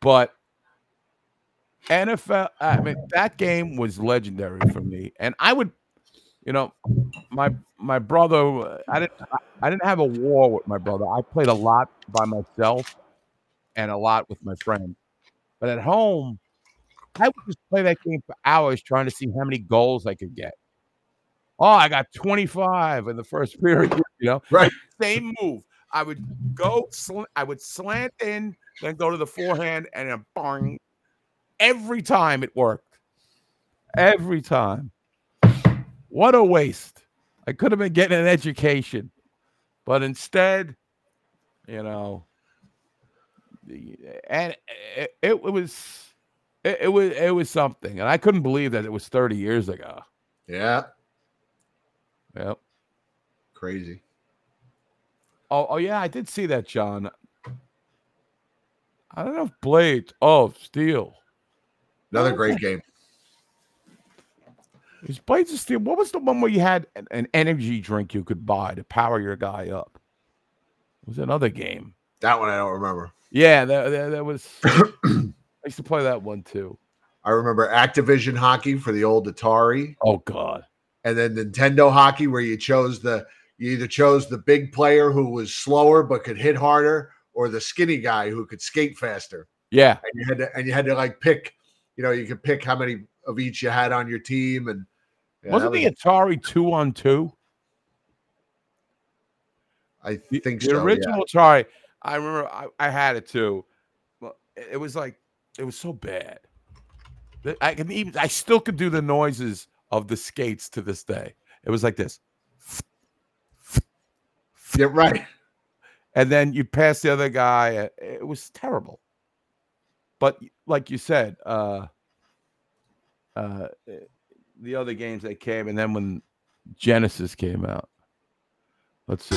But NFL, I mean, that game was legendary for me, and I would, you know, my my brother. I didn't I didn't have a war with my brother. I played a lot by myself, and a lot with my friends. But at home, I would just play that game for hours, trying to see how many goals I could get. Oh, I got 25 in the first period. You know, right? Same move. I would go. Sl- I would slant in, then go to the forehand, and a bang. Every time it worked. Every time. What a waste! I could have been getting an education, but instead, you know, and it, it was it, it was it was something, and I couldn't believe that it was 30 years ago. Yeah. Yep. Crazy. Oh, oh yeah, I did see that, John. I don't know if Blades. Oh, Steel. Another oh, great game. Is Blades of Steel? What was the one where you had an, an energy drink you could buy to power your guy up? It was another game. That one I don't remember. Yeah, that, that, that was. I used to play that one too. I remember Activision hockey for the old Atari. Oh God. And then Nintendo hockey where you chose the you either chose the big player who was slower but could hit harder or the skinny guy who could skate faster. Yeah. And you had to and you had to like pick, you know, you could pick how many of each you had on your team and yeah, Wasn't that the Atari two on two? I think the so. yeah. original Atari. I remember I, I had it too. But it it was like it was so bad. I can even I still could do the noises of the skates to this day. It was like this. Yeah, right. and then you pass the other guy. uh, It was terrible. But like you said, uh, uh, the other games that came, and then when Genesis came out, let's see.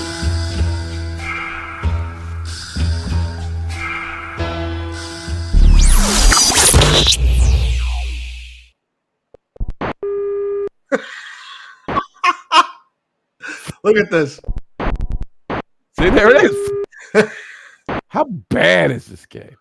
Look at this. See, there it is. How bad is this game?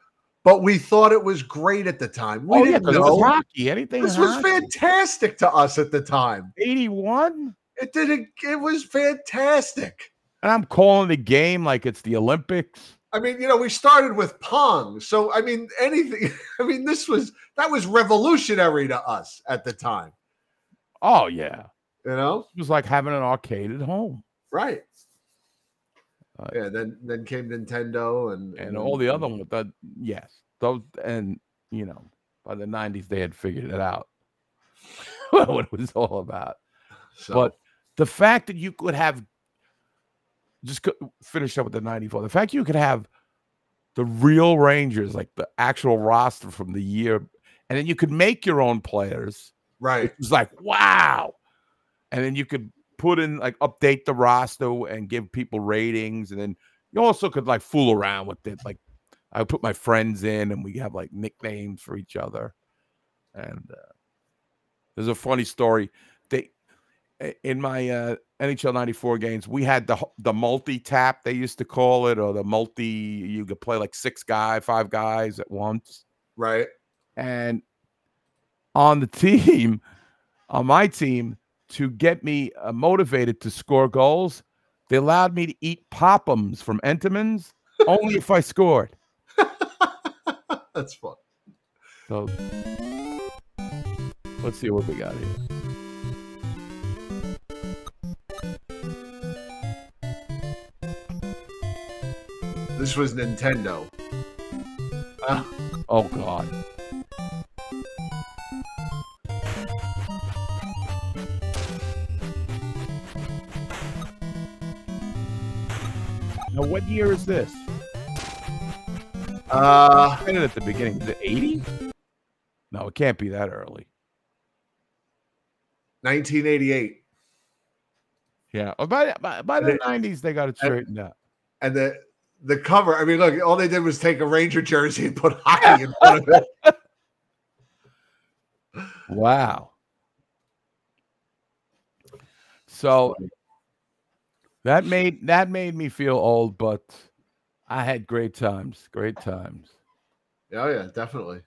But we thought it was great at the time. We Oh, yeah, didn't 'cause it was know. hockey. Anything This was fantastic to us at the time. 81? It didn't. It was fantastic. And I'm calling the game like it's the Olympics. I mean, you know, we started with Pong, so I mean, anything. I mean, this was that was revolutionary to us at the time. Oh yeah, You know, it was like having an arcade at home, right? Uh, yeah. Then then came Nintendo and and all the other ones. That yes, those and you know by the '90s they had figured it out what it was all about. So, But the fact that you could have just finish up with the 94 the fact you could have the real rangers like the actual roster from the year and then you could make your own players right it was like wow and then you could put in like update the roster and give people ratings and then you also could like fool around with it like i put my friends in and we have like nicknames for each other and uh, there's a funny story. They in my uh, nhl 94 games we had the the multi tap they used to call it or the multi you could play like six guy five guys at once. Right. And on the team, on my team, to get me uh, motivated to score goals, they allowed me to eat Pop'ems from Entenmann's only if I scored. that's fun. So let's see what we got here. This was Nintendo. Uh, Oh God. Now, what year is this? uh, I at the beginning. Is it 80? No, it can't be that early. 1988, Yeah. By, by, by the 90s, they got it straightened out. and the the cover. I mean, look, all they did was take a Ranger jersey and put hockey in front of it. Wow. So that made that made me feel old, but I had great times. Great times. Oh yeah, definitely.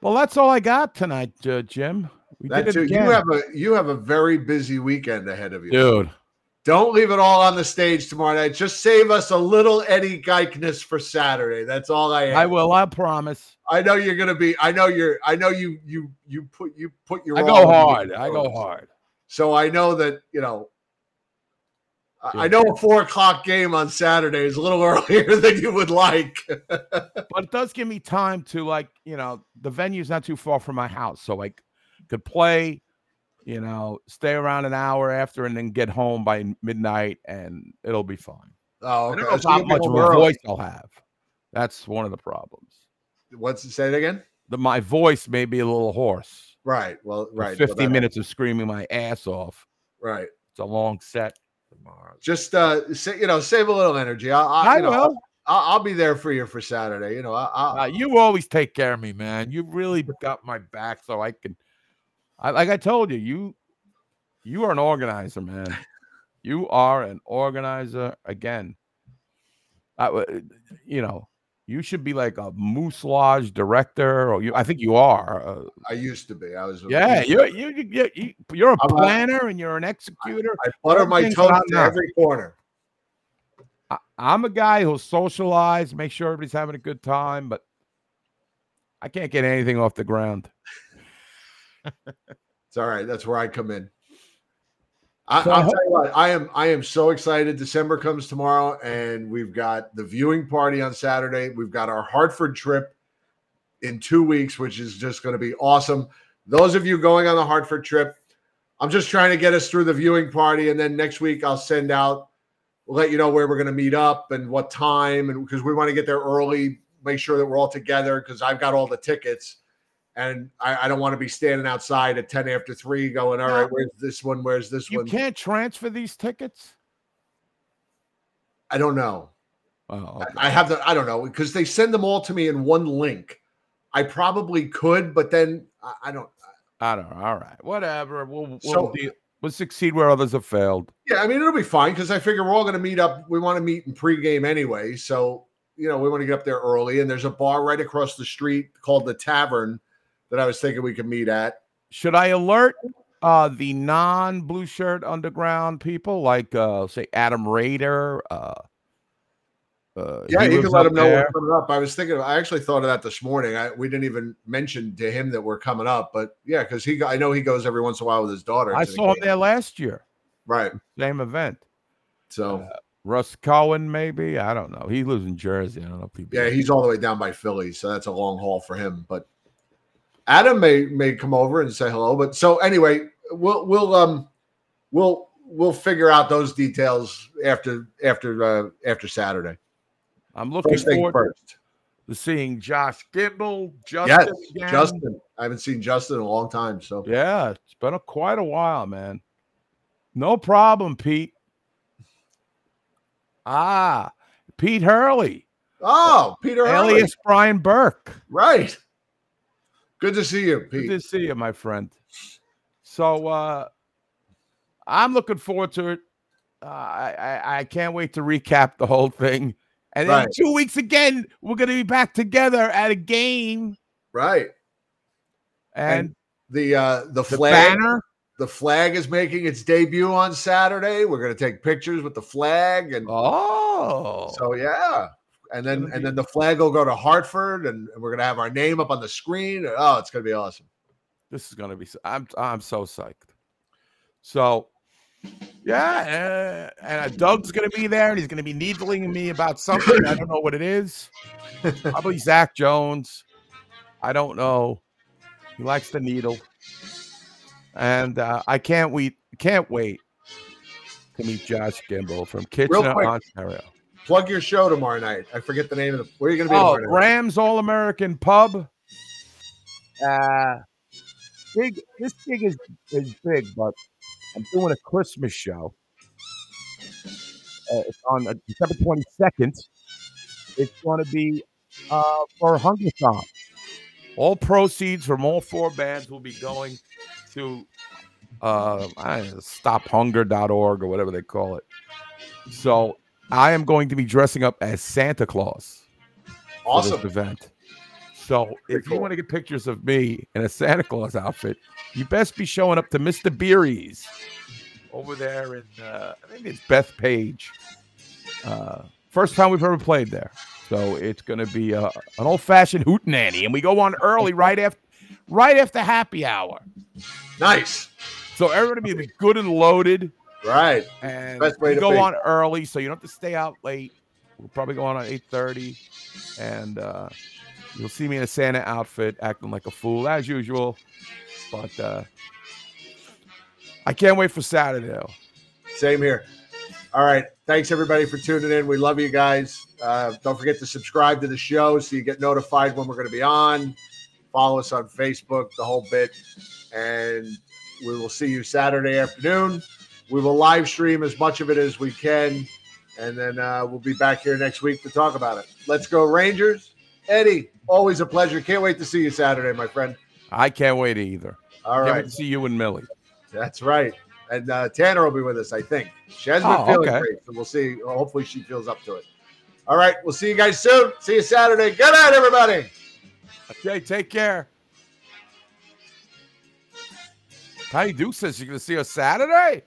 Well, that's all I got tonight, uh, Jim. We That did too. You have a you have a very busy weekend ahead of you, dude. Don't leave it all on the stage tomorrow night. Just save us a little Eddie Geikness for Saturday. That's all I. Ask. I will. I promise. I know you're gonna be. I know you're. I know you. You. You put. You put your. I go hard. I go hard. So I know that you know. I know a four o'clock game on Saturday is a little earlier than you would like. But it does give me time to like, you know, the venue's not too far from my house, so I could play, you know, stay around an hour after, and then get home by midnight, and it'll be fine. Oh, I don't know So how much of a voice I'll have. That's one of the problems. What's it say it again? The, my voice may be a little hoarse. Right. Well, right. well, 50 that- minutes of screaming my ass off. Right. It's a long set tomorrow. Just uh, sa- you know, save a little energy. I, I, I you know, will. I'll, I'll be there for you for Saturday. You know, I, I, Uh, you always take care of me, man. You really got my back, so I can. I, like I told you, you you are an organizer, man. You are an organizer again. I, w- you know, you should be like a Moose Lodge director, or you. I think you are. Uh, I used to be. I was. a- yeah, you're you, you, you, you're a I'm a- planner and you're an executor. I butter my toast to every corner. I, I'm a guy who'll socialize, make sure everybody's having a good time, but I can't get anything off the ground. It's all right. That's where I come in. I, So I I'll hope- tell you what. I am. I am so excited. December comes tomorrow, and we've got the viewing party on Saturday. We've got our Hartford trip in two weeks, which is just going to be awesome. Those of you going on the Hartford trip, I'm just trying to get us through the viewing party, and then next week I'll send out we'll let you know where we're going to meet up and what time, and because we want to get there early, make sure that we're all together. Because I've got all the tickets, and I, I don't want to be standing outside at ten after three, going, "All right, where's this one? Where's this You one?" You can't transfer these tickets. I don't know. Oh, I- I have the I don't know because they send them all to me in one link. I probably could, but then I, I don't. I don't know. All right, whatever. We'll we'll, So- deal, we'll succeed where others have failed. Yeah, I mean it'll be fine because I figure we're all going to meet up. We want to meet in pregame anyway, so you know we want to get up there early. And there's a bar right across the street called the Tavern that I was thinking we could meet at. Should I alert uh the non-blue shirt underground people like uh say Adam Raider? Uh, uh Yeah, you can let him know we're coming up. I was thinking, I actually thought of that this morning. I we didn't even mention to him that we're coming up, but yeah, because he, I know he goes every once in a while with his daughter. I saw him there last year. Right. Same event. So Russ Cohen, maybe. I don't know. He lives in Jersey. I don't know if he Yeah, he's all the way down by Philly, so that's a long haul for him. But Adam may may come over and say hello. But so anyway, we'll we'll um we'll we'll figure out those details after after uh after Saturday. I'm looking First forward first. to seeing Josh Gimble, Justin. yes. Justin. I haven't seen Justin in a long time. So Yeah, it's been a, quite a while, man. No problem, Pete. Ah, Pete Hurley, oh, Peter Hurley. alias Brian Burke. Right. Good to see you, Pete. Good to see you, my friend. So uh I'm looking forward to it. Uh, I, I I can't wait to recap the whole thing. And Right. in two weeks again, we're gonna be back together at a game. Right. And, the uh the the flag banner. the flag is making its debut on Saturday. We're gonna take pictures with the flag and Oh, So yeah, and then and then the flag will go to Hartford, and, and we're gonna have our name up on the screen. Oh, it's gonna be awesome. this is gonna be. I'm I'm so psyched. So, yeah, uh, and uh, Doug's gonna be there, and he's gonna be needling me about something. I don't know what it is. Probably Zach Jones. I don't know. He likes the needle, and uh, I can't wait. Can't wait to meet Josh Gimble from Kitchener. Ontario. Plug your show tomorrow night. I forget the name of the. Where are you gonna be? Oh, tomorrow night? Rams All American Pub. Uh big. This gig is is big, but I'm doing a Christmas show. Uh, it's on uh, December 22nd. It's going to be uh, for Hungerthon. All proceeds from all four bands will be going to uh, I don't know, stophunger.org or whatever they call it. So I am going to be dressing up as Santa Claus for Awesome. event. So if you want to get pictures of me in a Santa Claus outfit, you best be showing up to Mr. Beery's over there in uh, I think it's Bethpage. Uh, first time we've ever played there, so it's going to be uh, an old fashioned hootenanny, and we go on early right after right after happy hour. Nice. So everybody be good and loaded. Right. And Best way we to go be. on early, so you don't have to stay out late. We'll probably go on at eight thirty, and uh, you'll see me in a Santa outfit, acting like a fool as usual. But uh, I can't wait for Saturday. Though. Same here. All right. Thanks everybody for tuning in. We love you guys. Uh, don't forget to subscribe to the show so you get notified when we're going to be on. Follow us on Facebook, the whole bit. And we will see you Saturday afternoon. We will live stream as much of it as we can. And then uh, we'll be back here next week to talk about it. Let's go, Rangers. Eddie, always a pleasure. Can't wait to see you Saturday, my friend. I can't wait either. All right. To see you and Millie. That's right. And uh, Tanner will be with us, I think. She hasn't been Oh, feeling okay. great, so we'll see. Hopefully, she feels up to it. All right. We'll see you guys soon. See you Saturday. Good night, everybody. Okay, take care. Patty Duke says you're going to see us Saturday.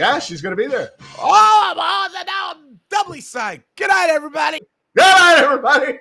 Yeah, she's going to be there. Oh, I'm on the now I'm doubly psyched. Good night, everybody. Good night, everybody.